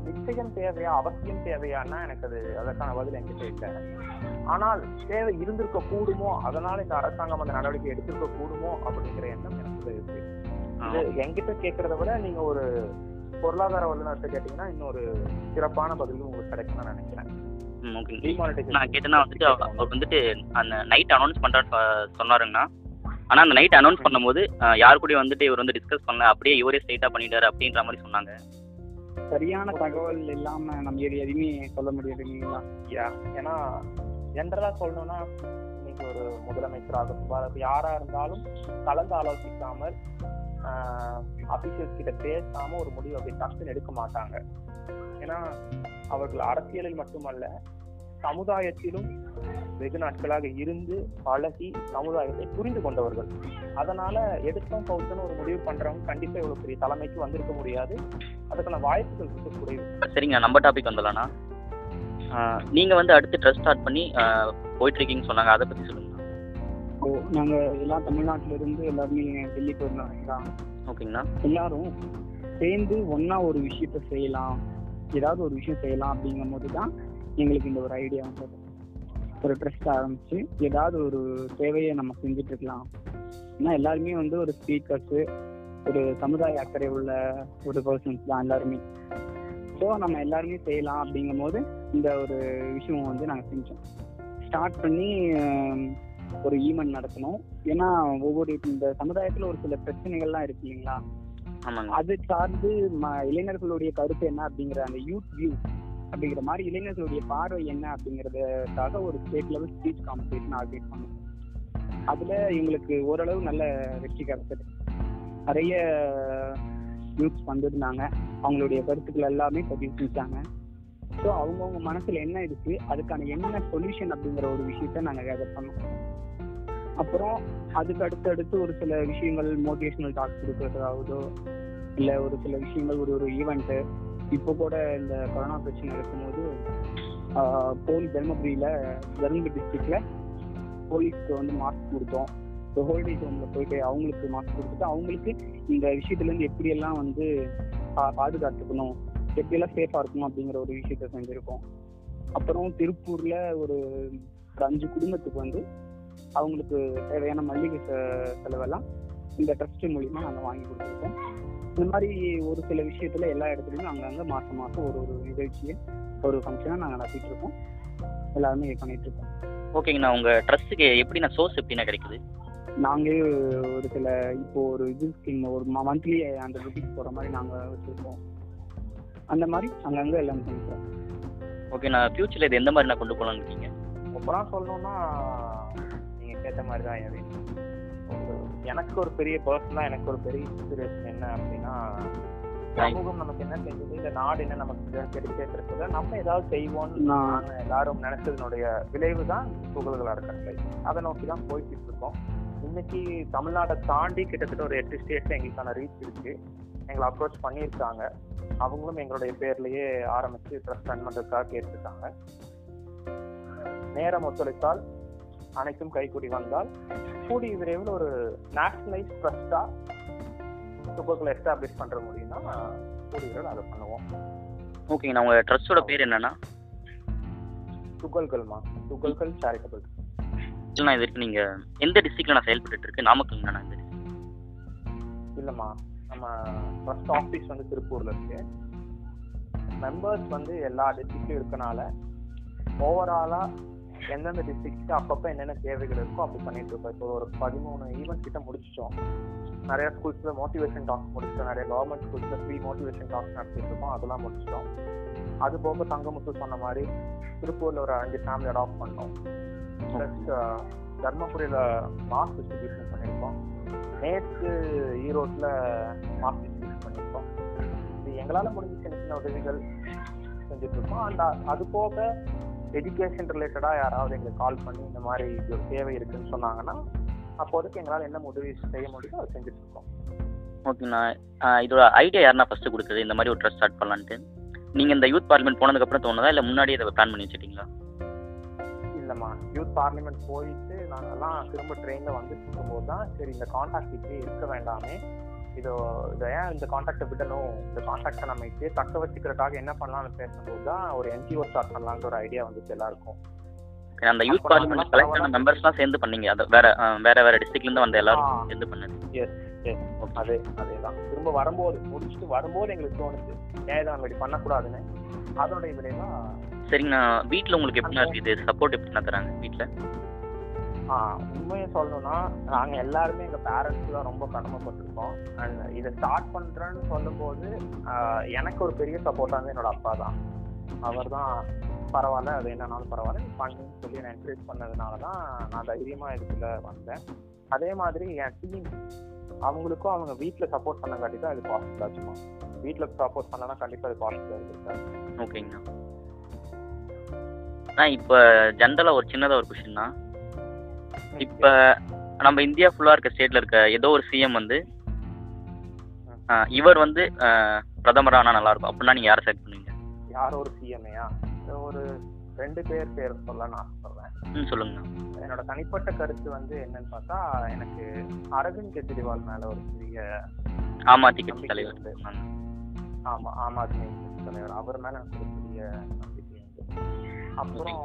நிச்சயம் தேவையா அவசியம் தேவையான்னா எனக்கு அது அதற்கான பதில் என்கிட்ட இல்லை ஆனால் தேவை இருந்திருக்க கூடுமோ அதனால இந்த அரசாங்கம் அந்த நடவடிக்கை எடுத்திருக்க கூடுமோ அப்படிங்கிற எண்ணம் எனக்கு இருக்கு. இது என்கிட்ட கேட்கறத விட நீங்க ஒரு பொருளாதார வல்லுநர்கிட்ட கேட்டீங்கன்னா இன்னொரு சிறப்பான பதில் உங்களுக்கு கிடைக்கும் நான் நினைக்கிறேன். நான் கேட்டேன்னா வந்துட்டு அவர் வந்துட்டு அந்த நைட் அனௌன்ஸ் பண்ணுறான்னு சொன்னாருங்கண்ணா ஆனால் அந்த நைட் அனௌன்ஸ் பண்ணும்போது யார் கூடயும் வந்துட்டு இவர் வந்து டிஸ்கஸ் பண்ணல அப்படியே இவரே ஸ்ட்ரைட்டாக பண்ணிட்டாரு அப்படின்ற மாதிரி சொன்னாங்க. சரியான தகவல் இல்லாம நம்ம எது எதுவுமே சொல்ல முடியாது இல்லைங்களா? Yeah. ஏன்னா ஜென்ரலா சொல்லணும்னா இன்னைக்கு ஒரு முதலமைச்சராகட்டும் அது யாரா இருந்தாலும் கலந்து ஆலோசிக்காமல் அபிஷியல்ஸ் கிட்ட பேசாம ஒரு முடிவு அப்படி டக்குன்னு எடுக்க மாட்டாங்க. ஏன்னா அவர்கள் அரசியலில் மட்டுமல்ல சமுதாயத்திலும் வெகு நாட்களாக இருந்து பழகி சமுதாயத்தை புரிந்து கொண்டவர்கள். அதனால எடுத்தோம் கவுத்தன்னு ஒரு முடிவு பண்றவங்க கண்டிப்பா இவ்வளவு பெரிய தலைமைக்கு வந்திருக்க முடியாது. அதுக்கான வாய்ப்புகள் இருக்க குறைவு சரிங்க நம்ம டாபிக் வந்துடலாண்ணா அஹ், நீங்க வந்து அடுத்து ட்ரெஸ் ஸ்டார்ட் பண்ணி போயிட்டு இருக்கீங்கன்னு சொன்னாங்க. அதை பத்தி சொல்லுங்க. ஓ நாங்க எல்லாம் தமிழ்நாட்டுல இருந்து எல்லாருமே டெல்லி போயிருந்தோம் ஓகேங்கண்ணா. எல்லாரும் சேர்ந்து ஒண்ணா ஒரு விஷயத்த செய்யலாம். ஏதாவது ஒரு விஷயம் செய்யலாம் அப்படிங்கும் போது தான் எங்களுக்கு இந்த ஒரு ஐடியா வந்தது. ஒரு ட்ரஸ்ட் ஆரம்பிச்சு ஏதாவது ஒரு தேவையை நம்ம செஞ்சுட்டு இருக்கலாம். ஏன்னா எல்லாருமே வந்து ஒரு ஸ்பீக்கர்ஸு ஒரு சமுதாய அக்கறை உள்ள ஒரு பர்சன்ஸ் தான் எல்லாருமே. ஸோ நம்ம எல்லாருமே செய்யலாம் அப்படிங்கும் போது இந்த ஒரு விஷயம் வந்து நாங்கள் செஞ்சோம். ஸ்டார்ட் பண்ணி ஒரு ஈவெண்ட் நடத்தணும். ஏன்னா ஒவ்வொரு இந்த சமுதாயத்தில் ஒரு சில பிரச்சனைகள்லாம் இருக்கு இல்லைங்களா? அது சார்ந்து இளைஞர்களுடைய கருத்து என்ன அப்படிங்கிற அந்த யூத் வியூ அப்படிங்கிற மாதிரி இளைஞர்களுடைய பார்வை என்ன அப்படிங்கறதுக்காக ஒரு state level speech competition organise பண்ணோம் அதுல எங்களுக்கு ஓரளவு நல்ல வெற்றி கிடைச்சது. நிறைய யூத்ஸ் வந்திருந்தாங்க அவங்களுடைய கருத்துக்கள் எல்லாமே பதிவு செஞ்சாங்க. ஸோ அவங்கவுங்க மனசுல என்ன இருக்கு அதுக்கான என்ன சொல்யூஷன் அப்படிங்கிற ஒரு விஷயத்த நாங்க கேதர் பண்ணோம். அப்புறம் அதுக்கு அடுத்தடுத்து ஒரு சில விஷயங்கள் மோட்டிவேஷனல் டாக்ஸ் கொடுக்கறதாவதோ இல்ல ஒரு சில விஷயங்கள் ஒரு ஒரு ஈவெண்ட்டு இப்போ கூட இந்த கொரோனா பிரச்சனை இருக்கும்போது போலி தருமபுரியில தருமபுரி டிஸ்ட்ரிக்ட்ல போலீஸ்க்கு வந்து மாஸ்க் கொடுத்தோம். இப்போ ஹோல்டேஜ் ஹோம்ல போயிட்டு அவங்களுக்கு மாஸ்க் கொடுத்துட்டு அவங்களுக்கு இந்த விஷயத்துல இருந்து எப்படியெல்லாம் வந்து பா- பாதுகாத்துக்கணும் எப்படியெல்லாம் சேஃபா இருக்கணும் அப்படிங்கிற ஒரு விஷயத்த செஞ்சிருக்கோம். அப்புறம் திருப்பூர்ல ஒரு ஒரு அஞ்சு குடும்பத்துக்கு வந்து அவங்களுக்கு தேவையான மல்லிகை செ- செலவெல்லாம் இந்த ட்ரஸ்ட் மூலியமா நாங்கள் வாங்கி கொடுத்துருக்கோம். இந்த மாதிரி ஒரு சில விஷயத்துல எல்லா இடத்துலயும் அங்கங்க மாசம் மாசம் ஒரு ஒரு நிகழ்ச்சியை ஒரு ஃபங்க்ஷனை நாங்க நடத்திட்டு இருக்கோம். எல்லாருமே பண்ணிட்டு இருக்கோம். ஓகேங்கண்ணா உங்க ட்ரெஸ்ஸுக்கு எப்படிண்ணா சோர்ஸ் எப்படிண்ணா கிடைக்குது? நாங்களே ஒரு சில இப்போ ஒரு இது ஸ்கீம் ஒரு மந்த்லி அந்த ருபீஸ் போற மாதிரி நாங்க வச்சிருக்கோம். அந்த மாதிரி அங்கங்க எல்லாம் பண்ணிக்கிறோம். ஓகேண்ணா ஃபியூச்சரில் இது எந்த மாதிரி நான் கொண்டு போகலான்னு இருக்கீங்க? அப்புறம் சொல்லணும்னா நீங்க கேட்ட மாதிரி தான் எனக்கு ஒரு பெரிய பர்சனலா எனக்கு ஒரு பெரிய இன்ஸ்பிரேஷன் என்ன அப்படின்னா சமூகம் நமக்கு என்ன செஞ்சது? இந்த நாடு என்ன நமக்கு கிடைச்சிட்டு இருக்குது நம்ம ஏதாவது செய்வோம்னு நான் எல்லாரும் நினைச்சதனுடைய விளைவு தான் துகள்கள் அறக்கட்டளை அதை நோக்கி தான் போயிட்டு இருக்கோம் இன்னைக்கு தமிழ்நாட்டை தாண்டி கிட்டத்தட்ட ஒரு எட்டு ஸ்டேட்ல எங்களுக்கான ரீச் இருக்கு. எங்களை அப்ரோச் பண்ணியிருக்காங்க. அவங்களும் எங்களுடைய பேர்லயே ஆரம்பிச்சு ட்ரஸ்ட் ரன் பண்றதுக்காக கேட்டிருக்காங்க. நேரம் ஒத்துழைத்தால் அனைத்தும் கைக்கூடி வந்தால் கூடிய விரைவில் ஒரு நேஷனலைஸ் ட்ரஸ்டா துகள்களை எஸ்டாப்ளிஷ் பண்ற முடியும்னா கூடிய விரைவில் அதை பண்ணுவோம். ஓகேங்கண்ணா உங்க ட்ரஸ்ட்டோட பேர் என்னண்ணா துகள்கள்மா? துகள்கள் சேரிட்டபிள் இல்லைண்ணா இது வரைக்கும் நீங்க எந்த டிஸ்ட்ரிக்ட்ல நான் செயல்பட்டு இருக்கு நாமக்கல்ங்கண்ணா இந்த இல்லம்மா நம்ம ட்ரஸ்ட் ஆஃபீஸ் வந்து திருப்பூர்ல இருக்கு. மெம்பர்ஸ் வந்து எல்லா டிஸ்ட்ரிக்ட்லயும் இருக்கனால ஓவராலா எந்தெந்த டிஸ்ட்ரிக்ட்க்கு அப்பப்போ என்னென்ன தேவைகள் இருக்கோ அப்படி பண்ணிட்டு இருக்கோம் இப்போ ஒரு பதிமூணு ஈவெண்ட் கிட்ட முடிச்சிட்டோம். நிறைய ஸ்கூல்ஸ்ல மோட்டிவேஷன் டாக்ஸ் முடிச்சிட்டோம். நிறைய கவர்மெண்ட் ஸ்கூல்ஸ்ல ஃப்ரீ மோட்டிவேஷன் டாக்ஸ் நடத்திட்டு இருக்கோம். அதெல்லாம் முடிச்சிட்டோம். அது போக தங்கமுத்து சொன்ன மாதிரி திருப்பூர்ல ஒரு அஞ்சு ஃபேமிலி அடாப்ட் பண்ணோம் ப்ளஸ் தர்மபுரியில மாஸ் டிஸ்ட்ரிபியூஷன் பண்ணியிருக்கோம். நேற்று ஈரோட்ல மாஸ் டிஸ்ட்ரிபியூஷன் பண்ணியிருக்கோம். இது எங்களால முடிஞ்ச சின்ன சின்ன உதவிகள் செஞ்சுட்டு இருக்கோம். அண்ட் அது போக எஜுகேஷன் ரிலேட்டடா யாராவது எங்களுக்கு கால் பண்ணி இந்த மாதிரி இது ஒரு தேவை இருக்குன்னு சொன்னாங்கன்னா அப்போதைக்கு எங்களால் என்ன உதவி செய்ய முடியுமோ அதை செஞ்சுட்டு இருக்கோம். ஓகேண்ணா இதோட ஐடியா யாருண்ணா ஃபஸ்ட்டு கொடுத்தது இந்த மாதிரி ஒரு ட்ரஸ்ட் ஸ்டார்ட் பண்ணலான்ட்டு. நீங்கள் இந்த யூத் பார்லிமெண்ட் போனதுக்கப்புறம் தோணுதா? இல்லை முன்னாடியே இதை பிளான் பண்ணி வச்சுட்டீங்களா? இல்லைம்மா யூத் பார்லிமெண்ட் போயிட்டு நாங்கெல்லாம் திரும்ப ட்ரெயினில் வந்துட்டு இருக்கும்போது தான் சரி இந்த காண்டாக்ட் இப்படியே இருக்க வேண்டாமே. இதோ இதை ஏன் இந்த காண்டாக்டை விடணும்? இந்த காண்டாக்டை நம்ம இப்படியே தக்க வச்சுக்கிறதுக்காக என்ன பண்ணலாம்னு பேசும்போது தான் ஒரு என்ஜிஓ ஸ்டார்ட் பண்ணலான்ற ஒரு ஐடியா வந்துச்சு எல்லாருக்கும். அந்த யூத் பார்லிமெண்ட் கலெக்டான. மெம்பர்ஸ்லாம் சேர்ந்து பண்ணீங்க. அது வேற வேற வேற டிஸ்ட்ரிக்ட்லேருந்து வந்த எல்லாரும். சேர்ந்து எஸ் அதே அதே தான். திரும்ப வரும்போது முடிச்சுட்டு வரும்போது எங்களுக்கு தோணுச்சு ஏன் இப்படி பண்ணக்கூடாதுன்னு. அதோடைய விளைவா சரிங்கண்ணா. வீட்டில் உங்களுக்கு எப்படிண்ணா இருக்குது இது சப்போர்ட் எப்படிண்ணா தராங்க வீட்டில் உண்மையை சொல்லணும்னா நாங்கள் எல்லாருமே எங்கள் பேரண்ட்ஸ் தான் ரொம்ப கடமைப்பட்டிருக்கோம். அண்ட் இதை ஸ்டார்ட் பண்ணுறேன்னு சொல்லும்போது எனக்கு ஒரு பெரிய சப்போர்ட்டாக வந்து என்னோட அப்பா தான். அவர் தான் பரவாயில்ல அது என்னன்னாலும் பரவாயில்ல நீ பண்ணுன்னு சொல்லி என்னை என்கரேஜ் பண்ணதுனால தான் நான் தைரியமாக இதுக்குள்ளே வந்தேன். அதே மாதிரி என் டீம் அவங்களுக்கும் அவங்க வீட்டில் சப்போர்ட் பண்ணங்காட்டி தான் இது பாசிபிள் ஆச்சுக்கும் வீட்டில் சப்போர்ட் பண்ணனா கண்டிப்பாக இது பாசிபிள் இருக்காது. ஓகேங்கண்ணா. அண்ணா இப்போ ஜென்ரலாக ஒரு சின்னதாக ஒரு கொஷின்னா இப்போ நம்ம இந்தியா ஃபுல்லாக இருக்க ஸ்டேட்டில் இருக்க ஏதோ ஒரு சிஎம் வந்து இவர் வந்து பிரதமர் ஆனால் நல்லாயிருக்கும் அப்படின்னா நீங்கள் யாரை செலக்ட் பண்ணுவீங்க? யார் ஒரு சிஎம்ஏயா ஒரு ரெண்டு பேர் பேர் சொல்ல நான் சொல்றேன் ம் சொல்லுங்கண்ணா. என்னோட தனிப்பட்ட கருத்து வந்து என்னன்னு பார்த்தா எனக்கு அரவிந்த் கெஜ்ரிவால் மேல ஒரு பெரிய ஆம் ஆத்மி தலைவர். ஆமா. ஆம் ஆத்மி தலைவர். அவர் மேல எனக்கு ஒரு பெரிய நம்பிக்கை அப்புறம்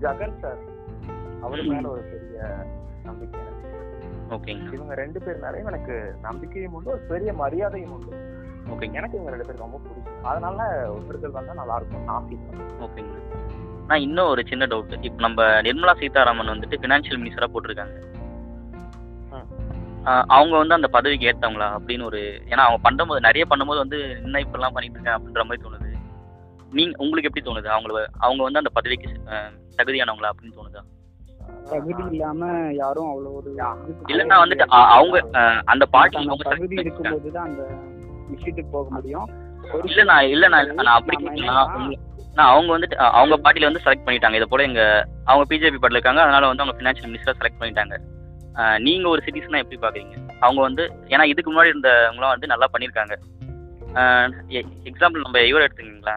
ஜெகன் சார். அவர் மேல ஒரு பெரிய நம்பிக்கை. எனக்கு இவங்க ரெண்டு பேர் மேலயும் எனக்கு நம்பிக்கையும் உண்டு ஒரு பெரிய மரியாதையும் உண்டு. ஓகேங்க. எனக்கு இவங்க ரெண்டு பேரும் ரொம்ப பிடிக்கும். அதனால ஒருத்தர்கள் வந்தா நல்லா இருக்கும் நான் ஃபீல் ஓகேங்கண்ணா நான் இன்னும் ஒரு சின்ன டவுட் இப்போ நம்ம நிர்மலா சீதாராமன் வந்துட்டு ஃபினான்ஷியல் மினிஸ்டராக போட்டிருக்காங்க. அவங்க வந்து அந்த பதவிக்கு ஏற்றவங்களா அப்படின்னு ஒரு ஏன்னா அவங்க பண்ணும்போது நிறைய பண்ணும்போது வந்து என்ன இப்படிலாம் பண்ணிட்டு இருக்கேன் அப்படின்ற மாதிரி தோணுது. நீங்க உங்களுக்கு எப்படி தோணுது? அவங்கள அவங்க வந்து அந்த பதவிக்கு தகுதியானவங்களா அப்படின்னு தோணுதா? தகுதி இல்லாம யாரும் அவ்வளோ ஒரு இல்லைன்னா வந்துட்டு அவங்க அந்த அவங்க தகுதி. இருக்கும்போது தான் அந்த விஷயத்துக்கு போக முடியும். இல்ல நான் இல்ல நான் அப்படி நான் அவங்க வந்துட்டு அவங்க பார்ட்டில வந்து செலக்ட் பண்ணிட்டாங்க. இதை போல எங்க அவங்க பிஜேபி பார்ட்டில இருக்காங்க. அதனால வந்து அவங்க ஃபினான்ஷியல் மினிஸ்டர் செலக்ட் பண்ணிட்டாங்க. நீங்க ஒரு சிட்டிசனா எப்படி பாக்குறீங்க? அவங்க வந்து ஏன்னா இதுக்கு முன்னாடி இருந்தவங்களாம் வந்து நல்லா பண்ணியிருக்காங்க எக்ஸாம்பிள் நம்ம இவர் எடுத்துக்கிங்களா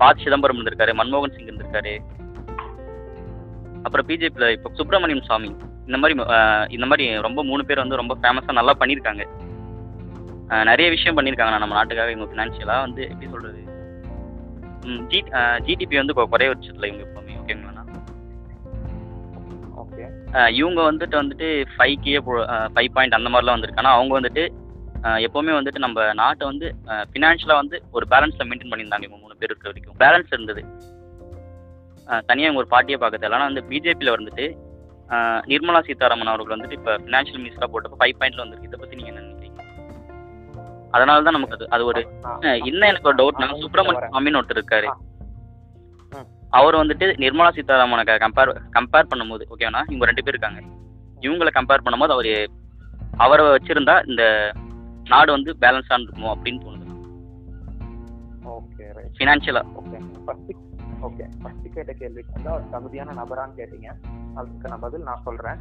பாத் சிதம்பரம் இருந்திருக்காரு மன்மோகன் சிங் இருந்திருக்காரு. அப்புறம் பிஜேபியில் இப்போ சுப்பிரமணியம் சுவாமி இந்த மாதிரி இந்த மாதிரி ரொம்ப மூணு பேர் வந்து ரொம்ப ஃபேமஸாக நல்லா பண்ணியிருக்காங்க நிறைய விஷயம் பண்ணியிருக்காங்க நம்ம நாட்டுக்காக இவங்க ஃபினான்ஷியலாக வந்து எப்படி சொல்கிறது ஜி ஜிடிபி வந்து குறைய வச்சதில்ல இவங்க எப்போவுமே. ஓகேங்களாண்ணா ஓகே இவங்க வந்துட்டு வந்துட்டு ஃபைவ் கே ஃபைவ் பாயிண்ட் அந்த மாதிரிலாம் வந்திருக்கு. ஆனால் அவங்க வந்துட்டு எப்போவுமே வந்துட்டு நம்ம நாட்டை வந்து ஃபினான்ஷியலாக வந்து ஒரு பேலன்ஸில் மெயின்டைன் பண்ணியிருந்தாங்க இவங்க மூணு பேர் இருக்க வரைக்கும். பேலன்ஸ் இருந்தது. தனியாக ஒரு பார்ட்டியை பார்க்கறது ஆனால் வந்து பிஜேபியில் வந்துட்டு நிர்மலா சீதாராமன் அவர்கள் வந்துட்டு இப்போ ஃபினான்ஷியல் மினிஸ்டராக போட்டப்போ ஃபைவ் பாயிண்ட்ல வந்திருக்கு. இதை பற்றி நீங்கள் என்ன நினைக்கிறீங்க? அதனால தான் நமக்கு அது அது ஒரு இன்னும் எனக்கு ஒரு டவுட்னா சுப்பிரமணிய சுவாமின்னு ஒருத்தர் இருக்காரு. அவர் வந்துட்டு நிர்மலா சீதாராமனை கம்பேர் கம்பேர் பண்ணும்போது ஓகேண்ணா இவங்க ரெண்டு பேர் இருக்காங்க. இவங்களை கம்பேர் பண்ணும்போது அவர் அவரை வச்சிருந்தா இந்த நாடு வந்து பேலன்ஸாக இருக்குமோ அப்படின்னு தோணுது. ஓகே ஃபினான்ஷியலாக ஓகே ஓகே ஃபர்ஸ்ட் கேட்ட கேள்விக்கு வந்து அவர் தகுதியான நபரான்னு கேட்டீங்க. அதுக்கு நான் பதில் நான் சொல்றேன்.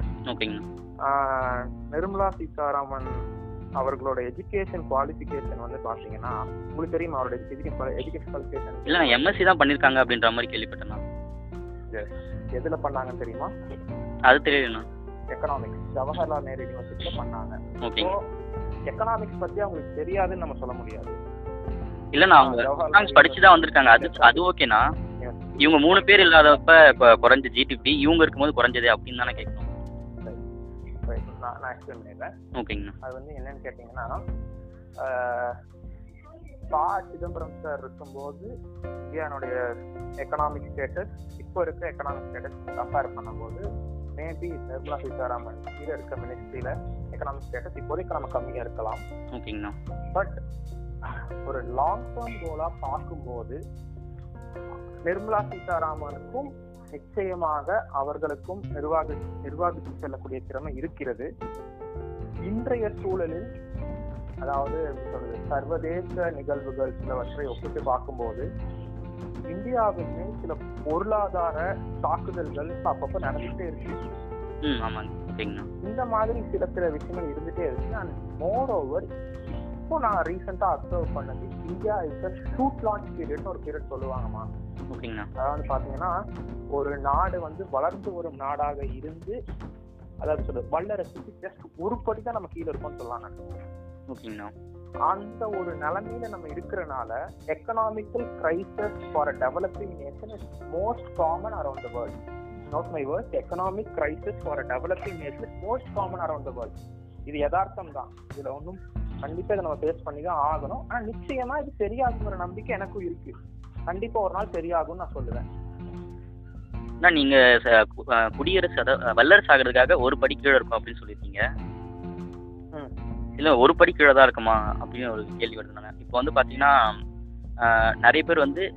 நிர்மலா சீதாராமன் அவர்களோட எஜுகேஷன் குவாலிஃபிகேஷன் வந்து பாத்தீங்கன்னா உங்களுக்கு தெரியுமா அவரோட எஜுகேஷன் எஜுகேஷன் குவாலிஃபிகேஷன் இல்லை நான் எம்எஸ்சி தான் பண்ணியிருக்காங்க அப்படின்ற மாதிரி கேள்விப்பட்டேண்ணா எதுல பண்ணாங்கன்னு தெரியுமா? அது தெரியலண்ணா எக்கனாமிக்ஸ் ஜவஹர்லால் நேரு யூனிவர்சிட்டியில பண்ணாங்க. ஓகேங்க எக்கனாமிக்ஸ் பத்தி அவங்களுக்கு தெரியாதுன்னு நம்ம சொல்ல முடியாது. இல்லைண்ணா அவங்க எக்கனாமிக்ஸ் படிச்சு தான் வந்திருக்காங்க. அது அது ஓகேண்ணா இவங்க மூணு பேர் இல்லாதப்ப கொ- குறைஞ்ச ஜிடிபி இவங்க இருக்கும்போது குறைஞ்சதே அப்படின்னு தானே கேட்கணும். நான் நான் எக்ஸ்பிளைன் பண்ணிடுறேன். ஓகேங்கண்ணா. அது வந்து என்னன்னு கேட்டிங்கன்னா பா சிதம்பரம் சார் இருக்கும்போது இந்தியானுடைய எக்கனாமிக் ஸ்டேட்டஸ் இப்போ இருக்க எக்கனாமிக் ஸ்டேட்டஸ் கம்பேர் பண்ணும்போது மேபி நிர்மலா சீதாராமன் கீழே இருக்க மினிஸ்ட்ரியில எக்கனாமிக் ஸ்டேட்டஸ் இப்போதைக்கு நம்ம கம்மியா இருக்கலாம். ஓகேங்கண்ணா. பட் ஒரு லாங் டேர்ம் கோலா பார்க்கும்போது நிர்மலா சீதாராமனுக்கும் நிச்சயமாக அவர்களுக்கும் நிர்வாக நிர்வாகித்து செல்லக்கூடிய திறமை இருக்கிறது. இன்றைய சூழலில் அதாவது சர்வதேச நிகழ்வுகள் சிலவற்றை ஒப்பிட்டு பார்க்கும்போது இந்தியாவின் மேல் சில பொருளாதார தாக்குதல்கள் அப்பப்போ நடந்துட்டே இருக்கு. இந்த மாதிரி சில சில விஷயங்கள் இருந்துட்டே இருக்கு. அண்ட் மோர் ஓவர் இப்போ நான் ரீசெண்டாக அப்சர்வ் பண்ணது India is a shoot launch பீரியட்னு ஒரு பீரியட் சொல்லுவாங்கம்மா. ஓகேங்கண்ணா. அதாவது பாத்தீங்கன்னா ஒரு நாடு வந்து வளர்ந்து வரும் நாடாக இருந்து அதாவது சொல்ல வல்லரசுக்கு ஜஸ்ட் ஒரு படி தான் நம்ம கீழே இருக்கோம்னு சொல்லலாம் ஓகேங்கண்ணா. அந்த ஒரு நிலைமையில நம்ம இருக்கிறனால economical crisis for a developing nation is most common around the world note my word economic crisis for a developing nation is most common around the world இது யதார்த்தம் தான் இதுல ஒன்றும் கண்டிப்பா இதை நம்ம ஃபேஸ் பண்ணி தான் ஆகணும். ஆனா நிச்சயமா இது சரியாகுங்கிற நம்பிக்கை எனக்கும் இருக்கு. கண்டிப்பா ஒரு நாள் சரியாகும்னு நான் சொல்லுவேன். அண்ணா நீங்கள் ச- கு- அஹ் குடியரசு அதாவது வல்லரசு ஆகிறதுக்காக ஒரு படி கீழே இருக்கும் அப்படின்னு சொல்லியிருக்கீங்க. இல்லை ஒரு படி கீழே தான் இருக்குமா அப்படின்னு ஒரு கேள்வி வருதுண்ணா இப்போ வந்து பார்த்தீங்கன்னா நிறைய பேர் வந்து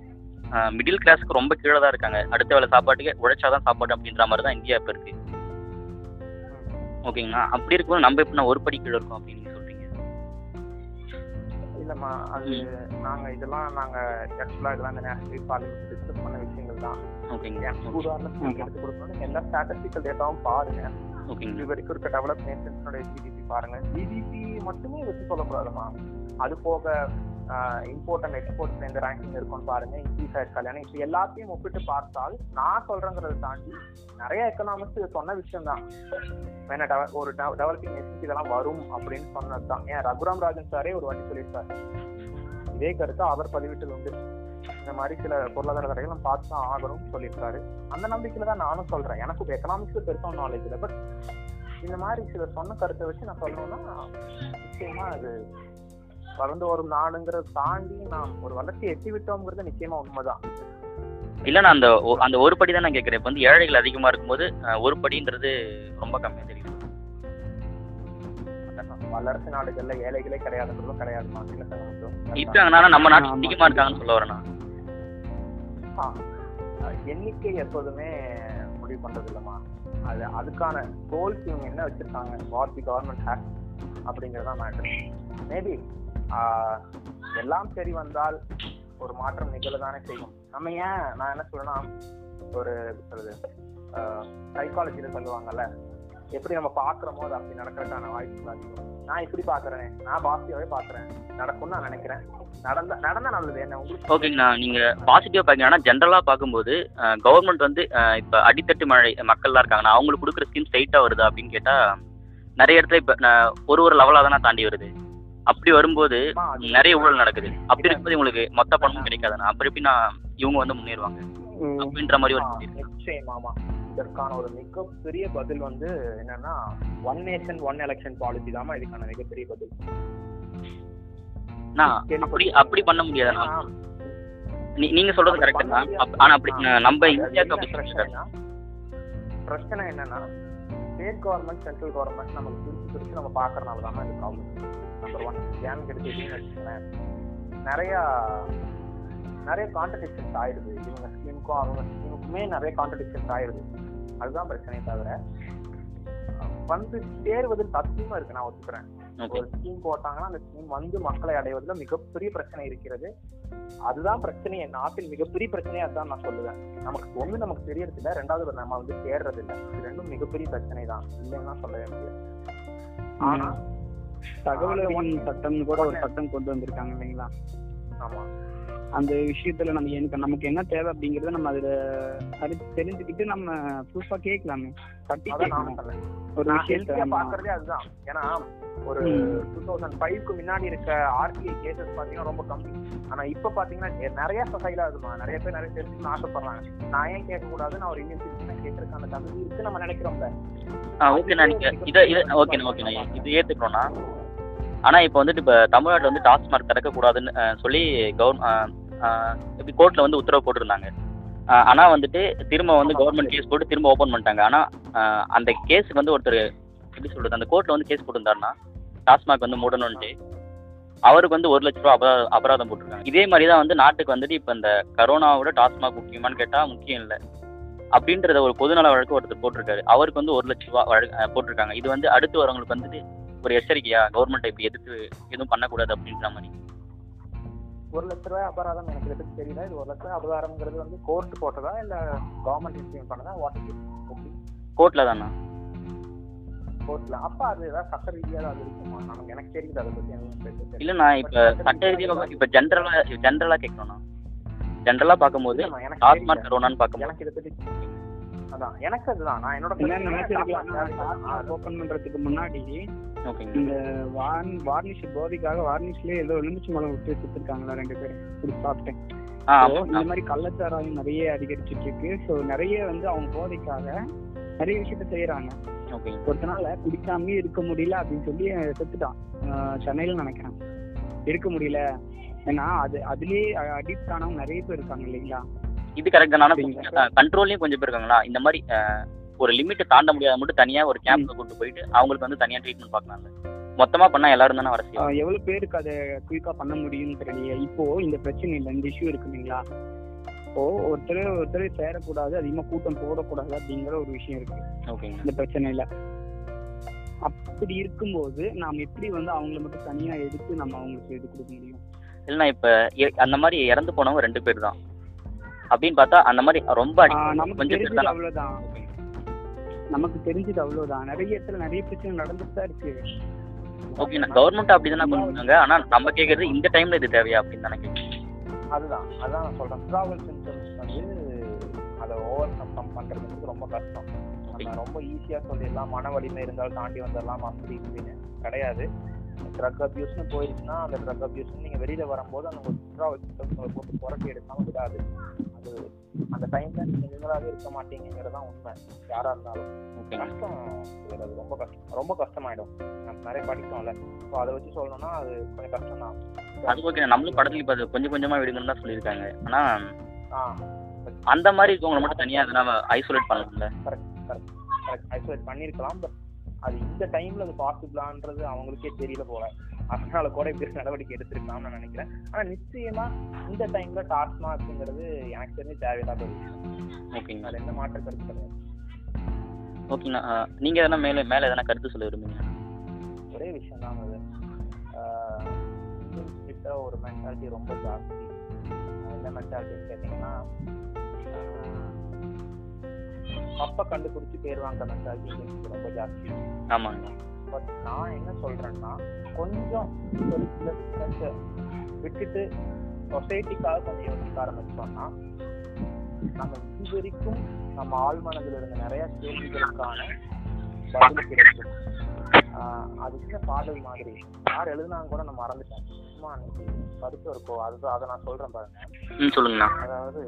மிடில் கிளாஸ்க்கு ரொம்ப கீழே தான் இருக்காங்க. அடுத்த வேலை சாப்பாட்டுக்கு உழைச்சாதான் சாப்பாடு அப்படின்ற மாதிரி தான் இந்தியா இப்போ இருக்கு. ஓகேங்களா? அப்படி இருக்கும்போது நம்ம எப்படின்னா ஒரு படி கீழே இருக்கும் அப்படின்னு அது நாங்க இதெல்லாம் நாங்க ஆக்சுவலா இதெல்லாம் இந்த நேஷனல் பார்லிமெண்ட் டிஸ்கஸ் பண்ண விஷயங்கள் தான். உதாரணத்துக்கு எடுத்து கொடுக்கணும் எல்லா ஸ்டாட்டிஸ்டிக்கல் டேட்டாவும் பாருங்க. இது வரைக்கும் இருக்க டெவலப் நேஷன்ஸோட ஜிடிபி பாருங்க. ஜிடிபி மட்டுமே வச்சு சொல்லக்கூடாதுமா. அது போக இம்போர்ட் அண்ட் எக்ஸ்போர்ட் எந்த ரேங்கிங் இருக்கும்னு பாருங்க. இன்க்ரீஸ் ஆயிருக்கா ஏன்னா இப்போ எல்லாத்தையும் ஒப்பிட்டு பார்த்தால் நான் சொல்றேங்கிறத தாண்டி நிறைய எக்கனாமிக்ஸ் சொன்ன விஷயம் தான் வேணா ஒரு டெவலப்பிங் நேஷன்ஸ் இதெல்லாம் வரும் அப்படின்னு சொன்னது தான் ஏன் ரகுராம் ராஜன் சாரே ஒரு வாட்டி சொல்லியிருக்காரு இதே கருத்து அவர் பதிவிட்டது உண்டு. இந்த மாதிரி சில பொருளாதார தடைகள் நம்ம பார்த்து தான் ஆகணும்னு சொல்லியிருக்காரு. அந்த நம்பிக்கையில தான் நானும் சொல்றேன். எனக்கு இப்போ எக்கனாமிக்ஸ் பெருசாக நாலேஜ் இல்லை. பட் இந்த மாதிரி சில சொன்ன கருத்தை வச்சு நான் சொல்லணும்னா நிச்சயமா அது வளர்ந்து வரும் நாடுங்கிறத தாண்டி நாம் ஒரு வளர்ச்சி எட்டி விட்டோங்கிறது நிச்சயமா உண்மைதான். இல்லைண்ணா அந்த ஒ- அந்த ஒரு படி தான் நான் கேட்குறேன். இப்போ வந்து ஏழைகள் அதிகமாக இருக்கும்போது ஒரு படின்றது ரொம்ப கம்மியாக தெரியும். வல்லரசு நாடுகள்ல ஏழைகளே கிடையாதுன்றதும் மட்டும். இருக்காங்கண்ணா நம்ம நாட்டில் ஆமா. அதிகமாக இருக்காங்கன்னு சொல்ல அஹ் எண்ணிக்கை எப்போதுமே முடிவு பண்றது இல்லைம்மா அது அதுக்கான கோல்ஸ் இவங்க என்ன வச்சிருக்காங்க? வாட் தி கவர்மெண்ட் ஹேக் அப்படிங்கறதா மேட்டர் மேபி எல்லாம் சரி வந்தால் ஒரு மாற்றம் நிகழதானே செய்யும். நம்ம ஏன் நான் என்ன சொல்றேன்னா ஒரு சொல்றது சைக்காலஜியில சொல்லுவாங்கல்ல எப்படி நம்ம பாக்குறோமோ அது அப்படி நடக்கிறதுக்கான வாய்ப்புகள் அதிகம். நான் இப்படி பாக்குறேன் நான் பாசிட்டிவாவே பாக்குறேன் நடக்கும்னு நான் நினைக்கிறேன். நடந்தா நடந்தா நல்லது. என்ன உங்களுக்கு ஓகேங்கண்ணா நீங்கள் பாசிட்டிவாக பார்க்கீங்கன்னா ஜென்ரலாக பார்க்கும்போது கவர்மெண்ட் வந்து இப்போ அடித்தட்டு மழை மக்கள்லாம் இருக்காங்கண்ணா அவங்களுக்கு கொடுக்குற ஸ்கீம் ஸ்ட்ரைட்டா வருதா அப்படின்னு கேட்டால் நிறைய இடத்துல இப்போ ஒரு ஒரு லெவலா தானே தாண்டி வருது. அப்படி வரும்போது நிறைய ஊழல் நடக்குது. அப்படி இருக்கும்போது இவங்களுக்கு மொத்த பணமும் கிடைக்காதுண்ணா அப்புறம் எப்படி நான் இவங்க வந்து முன்னேறுவாங்க. அப்படின்ற மாதிரி ஒரு. நிச்சயமாமா இதற்கான ஒரு மிகப்பெரிய பதில் வந்து என்னன்னா one nation one election policy தாமா இதுக்கான மிகப்பெரிய பதில். அப்படி அப்படி பண்ண முடியாதுண்ணா நீங்க சொல்றது அப்படி கரெக்ட் தான். ஆனா அப்படி நம்ம இந்தியாவுக்கு என்ன அப்படி பிரச்சனை என்னன்னா ஸ்டேட் கவர்மெண்ட் சென்ட்ரல் கவர்மெண்ட் நமக்கு பிரிச்சு பிரிச்சு நம்ம பாக்குறதுனால தான் இது ப்ராப்ளம் நம்பர் ஒன் ஏன்னு எடுத்துக்கிட்டீங்கன்னு வச்சுக்கோங்களேன். நிறைய நிறைய கான்ட்ரடிக்ஷன்ஸ் ஆயிடுது. இவங்க ஸ்கீமுக்கும் அவங்க ஸ்கீமுக்குமே நிறைய கான்ட்ரடிக்ஷன்ஸ் ஆயிடுது. அதுதான் பிரச்சனையே தவிர வந்து சேர்வதில் சத்தியமா இருக்கு நான் ஒத்துக்கிறேன். ஒரு ஸ்கீம் போட்டாங்கன்னா அந்த ஸ்கீம் வந்து மக்களை அடைவதில் மிகப்பெரிய பிரச்சனை இருக்கிறது. அதுதான் பிரச்சனையே நாட்டின் மிகப்பெரிய பிரச்சனையா அதுதான் நான் சொல்லுவேன். நமக்கு ஒண்ணு நமக்கு தெரியறது இல்ல ரெண்டாவது நம்ம வந்து தேடுறது இல்ல இது ரெண்டும் மிகப்பெரிய பிரச்சனை தான் இல்லைன்னா சொல்லவே முடியாது. ஆனா தகவல் ஒன் சட்டம்னு கூட ஒரு சட்டம் கொண்டு வந்திருக்காங்க இல்லைங்களா? ஆமா. அந்த விஷயத்துல நம்ம எனக்கு நமக்கு என்ன தேவை அப்படிங்கறத நம்ம அதுல தெரிஞ்சுக்கிட்டு நம்ம ப்ரூஃபா கேட்கலாமே. தட்டி ஒரு நான் விஷயத்த பாக்குறதே அதுதான். ஏன்னா ஒரு. டூ தௌசண்ட் ஃபைவ்க்கு முன்னாடி இருக்க ஆர்டிஐ கேசஸ் பாத்தீங்கன்னா ரொம்ப கம்மி. ஆனா இப்ப பாத்தீங்கன்னா நிறைய சொசைலா இருக்குமா நிறைய பேர் நிறைய தெரிஞ்சுக்கணும்னு ஆசைப்படுறாங்க. நான் ஏன் கேட்க கூடாது நான் ஒரு இந்தியன் சிட்டிசன் கேட்கறதுக்கான தகுதி இருக்கு நம்ம நினைக்கிறோம்ல. ஓகேண்ணா நீங்க இதை இதை ஓகேண்ணா ஓகேண்ணா இது ஏற்றுக்கிறோண்ணா ஆனால் இப்போ வந்துட்டு இப்போ தமிழ்நாட்டில் வந்து டாஸ்மார்க் திறக்கக்கூடாதுன்னு அஹ், சொல்லி கவர் இப்படி கோர்ட்டில் வந்து உத்தரவு போட்டிருந்தாங்க. ஆனால் வந்துட்டு திரும்ப வந்து கவர்மெண்ட் கேஸ் போட்டு திரும்ப ஓப்பன் பண்ணிட்டாங்க. ஆனால் அந்த கேஸுக்கு வந்து ஒருத்தர் எப்படி சொல்கிறது அந்த கோர்ட்டில் வந்து கேஸ் போட்டிருந்தாருன்னா டாஸ்மாக் வந்து மூடணும்ட்டு அவருக்கு வந்து ஒரு லட்ச ரூபா அபரா அபராதம் போட்டிருக்காங்க. இதே மாதிரி தான் வந்து நாட்டுக்கு வந்துட்டு இப்போ இந்த கரோனாவோட டாஸ்மாக் முக்கியமான்னு கேட்டால் முக்கியம் இல்லை. அப்படின்றத ஒரு பொதுநல வழக்கு ஒருத்தர் போட்டிருக்காரு. அவருக்கு வந்து ஒரு லட்ச ரூபா போட்டிருக்காங்க. இது வந்து அடுத்து வரவங்களுக்கு வந்துட்டு ஒரு எச்சரிக்கையா கவர்மெண்ட் இப்படி எதிர்த்து எதுவும் பண்ணக்கூடாது அப்படின்ற மாதிரி. ஒரு லட்ச ரூபாய் அபராதம் எனக்கு பத்தி தெரியல. இது ஒரு லட்ச ரூபாய் அபராதம்ங்கிறது வந்து கோர்ட் போட்டதா இல்ல கவர்மெண்ட் இம்ப்ளிமெண்ட் பண்ணதா? வாட் கோர்ட்டில் தானா? கோர்ட்ல அப்ப அது ஏதாவது சட்ட ரீதியா அது இருக்குமா? நமக்கு எனக்கு தெரியல அதை பத்தி தெரியல. இல்லைண்ணா இப்போ சட்ட ரீதியாக இப்போ கேட்கணும்ண்ணா ஜென்ரலாக பார்க்கும்போது இல்லம்மா, எனக்கு டாஸ்மாக். கரோனான்னு பார்க்கும்போது. எனக்கு இதை பத்தி அதான் எனக்கு அதுதான். நான் என்னோட ஓப்பன் பண்றதுக்கு முன்னாடி இந்த வார்ன் வார்னிஷ் போதைக்காக வார்னிஷ்லயே ஏதோ எலுமிச்சு மலம் விட்டு சுத்திருக்காங்களா ரெண்டு பேரும். இப்படி சாப்பிட்டேன். இந்த மாதிரி கள்ளச்சாராயம் நிறைய அதிகரிச்சிட்டு இருக்கு ஸோ நிறைய வந்து அவங்க போதைக்காக நிறைய விஷயத்த செய்யறாங்க ஒருத்தனால குடிக்காமயே இருக்க முடியல அப்படின்னு சொல்லி செத்துட்டான். சென்னையில நினைக்கிறேன். இருக்க முடியல. ஏன்னா அது அதுலயே அடிக்ட் ஆனவங்க நிறைய பேர் இருக்காங்க இல்லைங்களா? இது கரெக்ட் தான். கண்ட்ரோல்லையும் கொஞ்சம் பேர் இருக்காங்களா? இந்த மாதிரி ஒரு லிமிட்டை தாண்ட முடியாத மட்டும் தனியாக ஒரு கேம்ப்ல கூட்டு போயிட்டு அவங்களுக்கு வந்து தனியாக ட்ரீட்மெண்ட் பார்க்கலாம்ல. மொத்தமாக பண்ணால் எல்லாரும் தானே வர செய்யும் எவ்வளவு பேருக்கு அதை குயிக்கா பண்ண முடியும்னு தெரியலையே. இப்போ இந்த பிரச்சனை இல்லை இந்த இஷ்யூ இருக்கு இல்லைங்களா? இப்போ ஒருத்தர் ஒருத்தர் சேரக்கூடாது அதிகமா கூட்டம் போடக்கூடாது அப்படிங்கிற ஒரு விஷயம் இருக்கு. ஓகேங்க. இந்த பிரச்சனையில. அப்படி இருக்கும்போது நாம் எப்படி வந்து அவங்கள மட்டும் தனியா எடுத்து நம்ம அவங்களுக்கு இது கொடுக்க முடியும்? இல்லைண்ணா இப்போ அந்த மாதிரி இறந்து போனவங்க ரெண்டு பேர் தான். அப்படின்னு பார்த்தா அந்த மாதிரி ரொம்ப கொஞ்சம் அவ்வளவுதான். நமக்கு தெரிஞ்சது அவ்வளவுதான். நிறைய இடத்துல நிறைய பிரச்சனை நடந்துட்டு தான் இருக்கு. ஓகேண்ணா கவர்மெண்ட் அப்படி தானே பண்ணுறாங்க ஆனால் நம்ம கேட்குறது இந்த டைமில் இது தேவையா அப்படின்னு தானே கேட்குறேன் அதுதான் அதான் நான் சொல்றேன். ட்ராவல் சிம்டம்ஸ் வந்து அதை ஓவர் கம் பண்றது வந்து ரொம்ப கஷ்டம். நம்ம ரொம்ப ஈஸியா சொல்லிடலாம். மன வலிமை இருந்தாலும் தாண்டி வந்துடலாம். அப்படி இப்படின்னு கிடையாது. ட்ரக் அபியூஸ்னு போயிடுச்சுன்னா அந்த ட்ரக் அபியூஸ் நீங்க வெளியில வரும்போது அந்த சிம்டம்ஸ் போட்டு புரட்டி எடுக்காம விடாது. அது அந்த டைம்ல நீங்க நீங்களாவே இருக்க மாட்டீங்கிறது தான் உண்மை. யாரா இருந்தாலும். கஷ்டம் அது ரொம்ப கஷ்டம். ரொம்ப கஷ்டமாயிடும். நம்ம நிறைய படிச்சோம்ல ஸோ அதை வச்சு சொல்லணும்னா அது கொஞ்சம் கஷ்டம் தான் அது ஓகே நம்மளும் படத்துல இப்போ அது கொஞ்சம் கொஞ்சமாக விடுங்கன்னு தான் சொல்லியிருக்காங்க. ஆனால் ஆ. அந்த மாதிரி இருக்கவங்களை மட்டும் தனியாக எதனா ஐசோலேட் பண்ணலாம்ல? கரெக்ட் ஐசோலேட் பண்ணியிருக்கலாம் பட் அது இந்த டைம்ல அது பாசிபிளான்றது அவங்களுக்கே தெரியல போல. அதனால கூட இப்படி நடவடிக்கை எடுத்திருக்கலாம்னு நான் நினைக்கிறேன். ஆனா நிச்சயமா இந்த டைம்ல டாஸ்மாக்ங்கிறது எனக்கு தெரிஞ்சு தேவையில்லாத ஒரு விஷயம். ஓகேங்க அதுல எந்த மாற்ற கருத்து கிடையாது. ஓகேண்ணா நீங்க எதனா மேலே மேலே எதனா கருத்து சொல்ல விரும்புங்க ஒரே விஷயம் தான் அது. கிட்ட ஒரு மென்டாலிட்டி ரொம்ப ஜாஸ்தி. என்ன மென்டாலிட்டின்னு கேட்டிங்கன்னா அப்ப கண்டுபிடிச்சு பேர் வாங்க மென்டாலிட்டி இந்தியன்ஸ்க்கு ரொம்ப ஜாஸ்தி. ஆமாங்க. பட் நான் என்ன சொல்றேன்னா கொஞ்சம் ஒரு சில விஷயத்தை விட்டுட்டு சொசைட்டிக்காக கொஞ்சம் யோசிக்க ஆரம்பிச்சோம்னா நம்ம இது வரைக்கும் நம்ம ஆள் மனதில் இருந்த நிறைய கேள்விகளுக்கான பதில் கிடைக்கும். அது சின்ன பாடல் மாதிரி. யார் எழுதுனாங்க கூட நான் மறந்துட்டேன். சும்மா அன்னைக்கு கருத்து இருக்கும் அது அதை நான் சொல்றேன் பாருங்க. ம் சொல்லுங்கண்ணா. அதாவது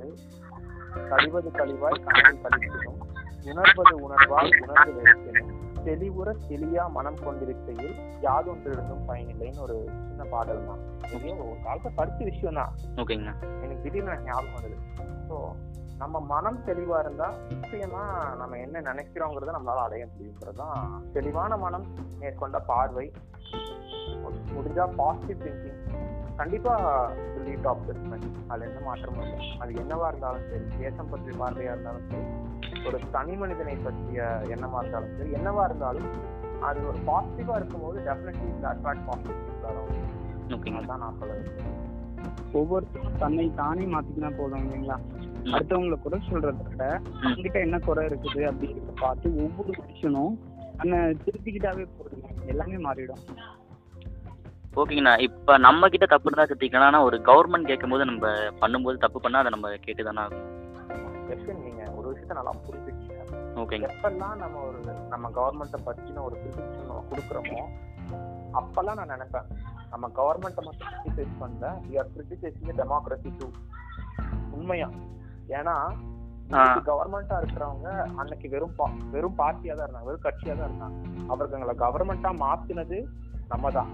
கழிவது கழிவாய் கணக்கில் கழிக்கணும் உணர்வது உணர்வால் உணர்ந்து வெறுக்கணும் தெளிவுற தெளியா மனம் கொண்டிருக்கையில் யாதொன்றிருந்தும் பயனில்லைன்னு ஒரு சின்ன பாடல் தான் இது ஒரு காலத்தை படிச்ச விஷயம் தான் ஓகேங்கண்ணா. எனக்கு திடீர்னு ஞாபகம் வருது. ஸோ நம்ம மனம் தெளிவா இருந்தா நிச்சயமா நம்ம என்ன நினைக்கிறோங்கிறத நம்மளால அடைய முடியுங்கிறது தான் தெளிவான மனம் மேற்கொண்ட பார்வை. முடிஞ்சா பாசிட்டிவ் திங்கிங் கண்டிப்பா லீட் ஆஃப் ஜட்மெண்ட் அதுல எந்த மாற்றமும் இல்லை. அது என்னவா இருந்தாலும் சரி தேசம் பற்றிய பார்வையா இருந்தாலும் சரி ஒரு தனி மனிதனை பற்றிய எண்ணமா இருந்தாலும் சரி என்னவா இருந்தாலும் அது ஒரு பாசிட்டிவா இருக்கும்போது டெஃபினெட்லி அட்ராக்ட் பாசிட்டிவ் அதுதான் நான் சொல்ல விரும்புறேன். ஒவ்வொருத்தரும் தன்னை தானே மாத்திக்கினா போதும் இல்லைங்களா. அடுத்தவங்களை குறை சொல்றதை விட அவங்ககிட்ட என்ன குறை இருக்குது அப்படிங்கிறத பார்த்து ஒவ்வொரு மனுஷனும் தன்னை திருத்திக்கிட்டாவே போதுங்க. எல்லாமே மாறிடும். ஓகேங்கண்ணா இப்போ நம்ம கிட்ட தப்பு இருந்தால் கற்றுக்கலாம் ஆனால் ஒரு கவர்மெண்ட் கேட்கும்போது நம்ம பண்ணும்போது தப்பு பண்ணால் அதை நம்ம கேட்டு தானே Question நீங்க ஒரு விஷயத்த நல்லா புரிஞ்சுக்கீங்க ஓகேங்க எப்பெல்லாம் நம்ம ஒரு நம்ம கவர்மெண்ட்டை பற்றின ஒரு கிரிட்டிசிசம் நம்ம கொடுக்குறோமோ அப்பெல்லாம் நான் நினைப்பேன். நம்ம கவர்மெண்ட்டை மட்டும் கிரிட்டிசைஸ் பண்ணல. We are criticising democracy too உண்மையா? ஏன்னா கவர்மெண்டா இருக்கிறவங்க அன்னைக்கு வெறும் வெறும் பார்ட்டியா தான் இருந்தாங்க. வெறும் கட்சியா தான் இருந்தாங்க. அவர்களை கவர்மெண்டா மாத்தினது நம்ம தான்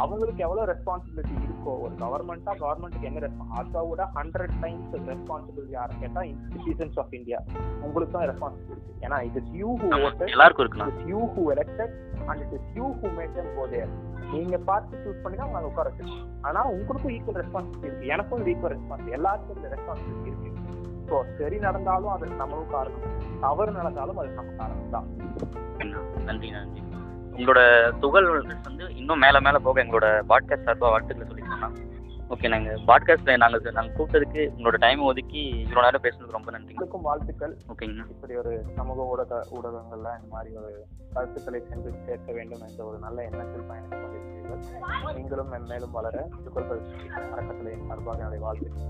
அவங்களுக்கு எவ்வளவு ரெஸ்பான்சிபிலிட்டி இருக்கோ ஒரு கவர்மெண்டா கவர்மெண்ட்டுக்கு என்ன விட ஹண்ட்ரட் டைம்ஸ் ரெஸ்பான்சிபிலிட்டி யாரும் கேட்டா சிட்டிசன்ஸ் ஆஃப் இந்தியா உங்களுக்கு தான் ரெஸ்பான்சிபிலிட்டி ஏன்னா it is you who voted எல்லாருக்கும் இருக்குண்ணா. It you who elected and it is you who made them go there நீங்க பார்த்து சூஸ் பண்ணி தான் உங்களை உட்கார வச்சிருக்கோம் ஆனா உங்களுக்கும் ஈக்குவல் ரெஸ்பான்சிபிலிட்டி இருக்கு. எனக்கும் ஈக்குவல் ரெஸ்பான்சிபிலிட்டி எல்லாருக்கும் இந்த ரெஸ்பான்சிபிலிட்டி இருக்கு. ஸோ சரி நடந்தாலும் அது நம்மளும் காரணம். தவறு நடந்தாலும் அது நம்ம காரணம் தான் நன்றி நன்றி. உங்களோட துகள் வந்து இன்னும் மேலே மேலே போக எங்களோட பாட்காஸ்ட் சார்பாக வாழ்த்துக்களை சொல்லிக்கோங்கண்ணா ஓகே நாங்கள் பாட்காஸ்ட்டில் நாங்கள் நாங்கள் கூப்பிட்டதுக்கு உங்களோட டைம் ஒதுக்கி இவ்வளோ நேரம் பேசுனதுக்கு ரொம்ப நன்றி. இருக்கும் வாழ்த்துக்கள். ஓகேங்கண்ணா இப்படி ஒரு சமூக ஊடக ஊடகங்கள்லாம் இந்த மாதிரி ஒரு கருத்துக்களை சென்று சேர்க்க வேண்டும் என்ற ஒரு நல்ல எண்ணத்தில் பயணித்து கொண்டிருக்கிறீர்கள். நீங்களும் மென்மேலும் வளர துகள்கள் அறக்கட்டளை சார்பாக என்னுடைய வாழ்த்துக்கள்.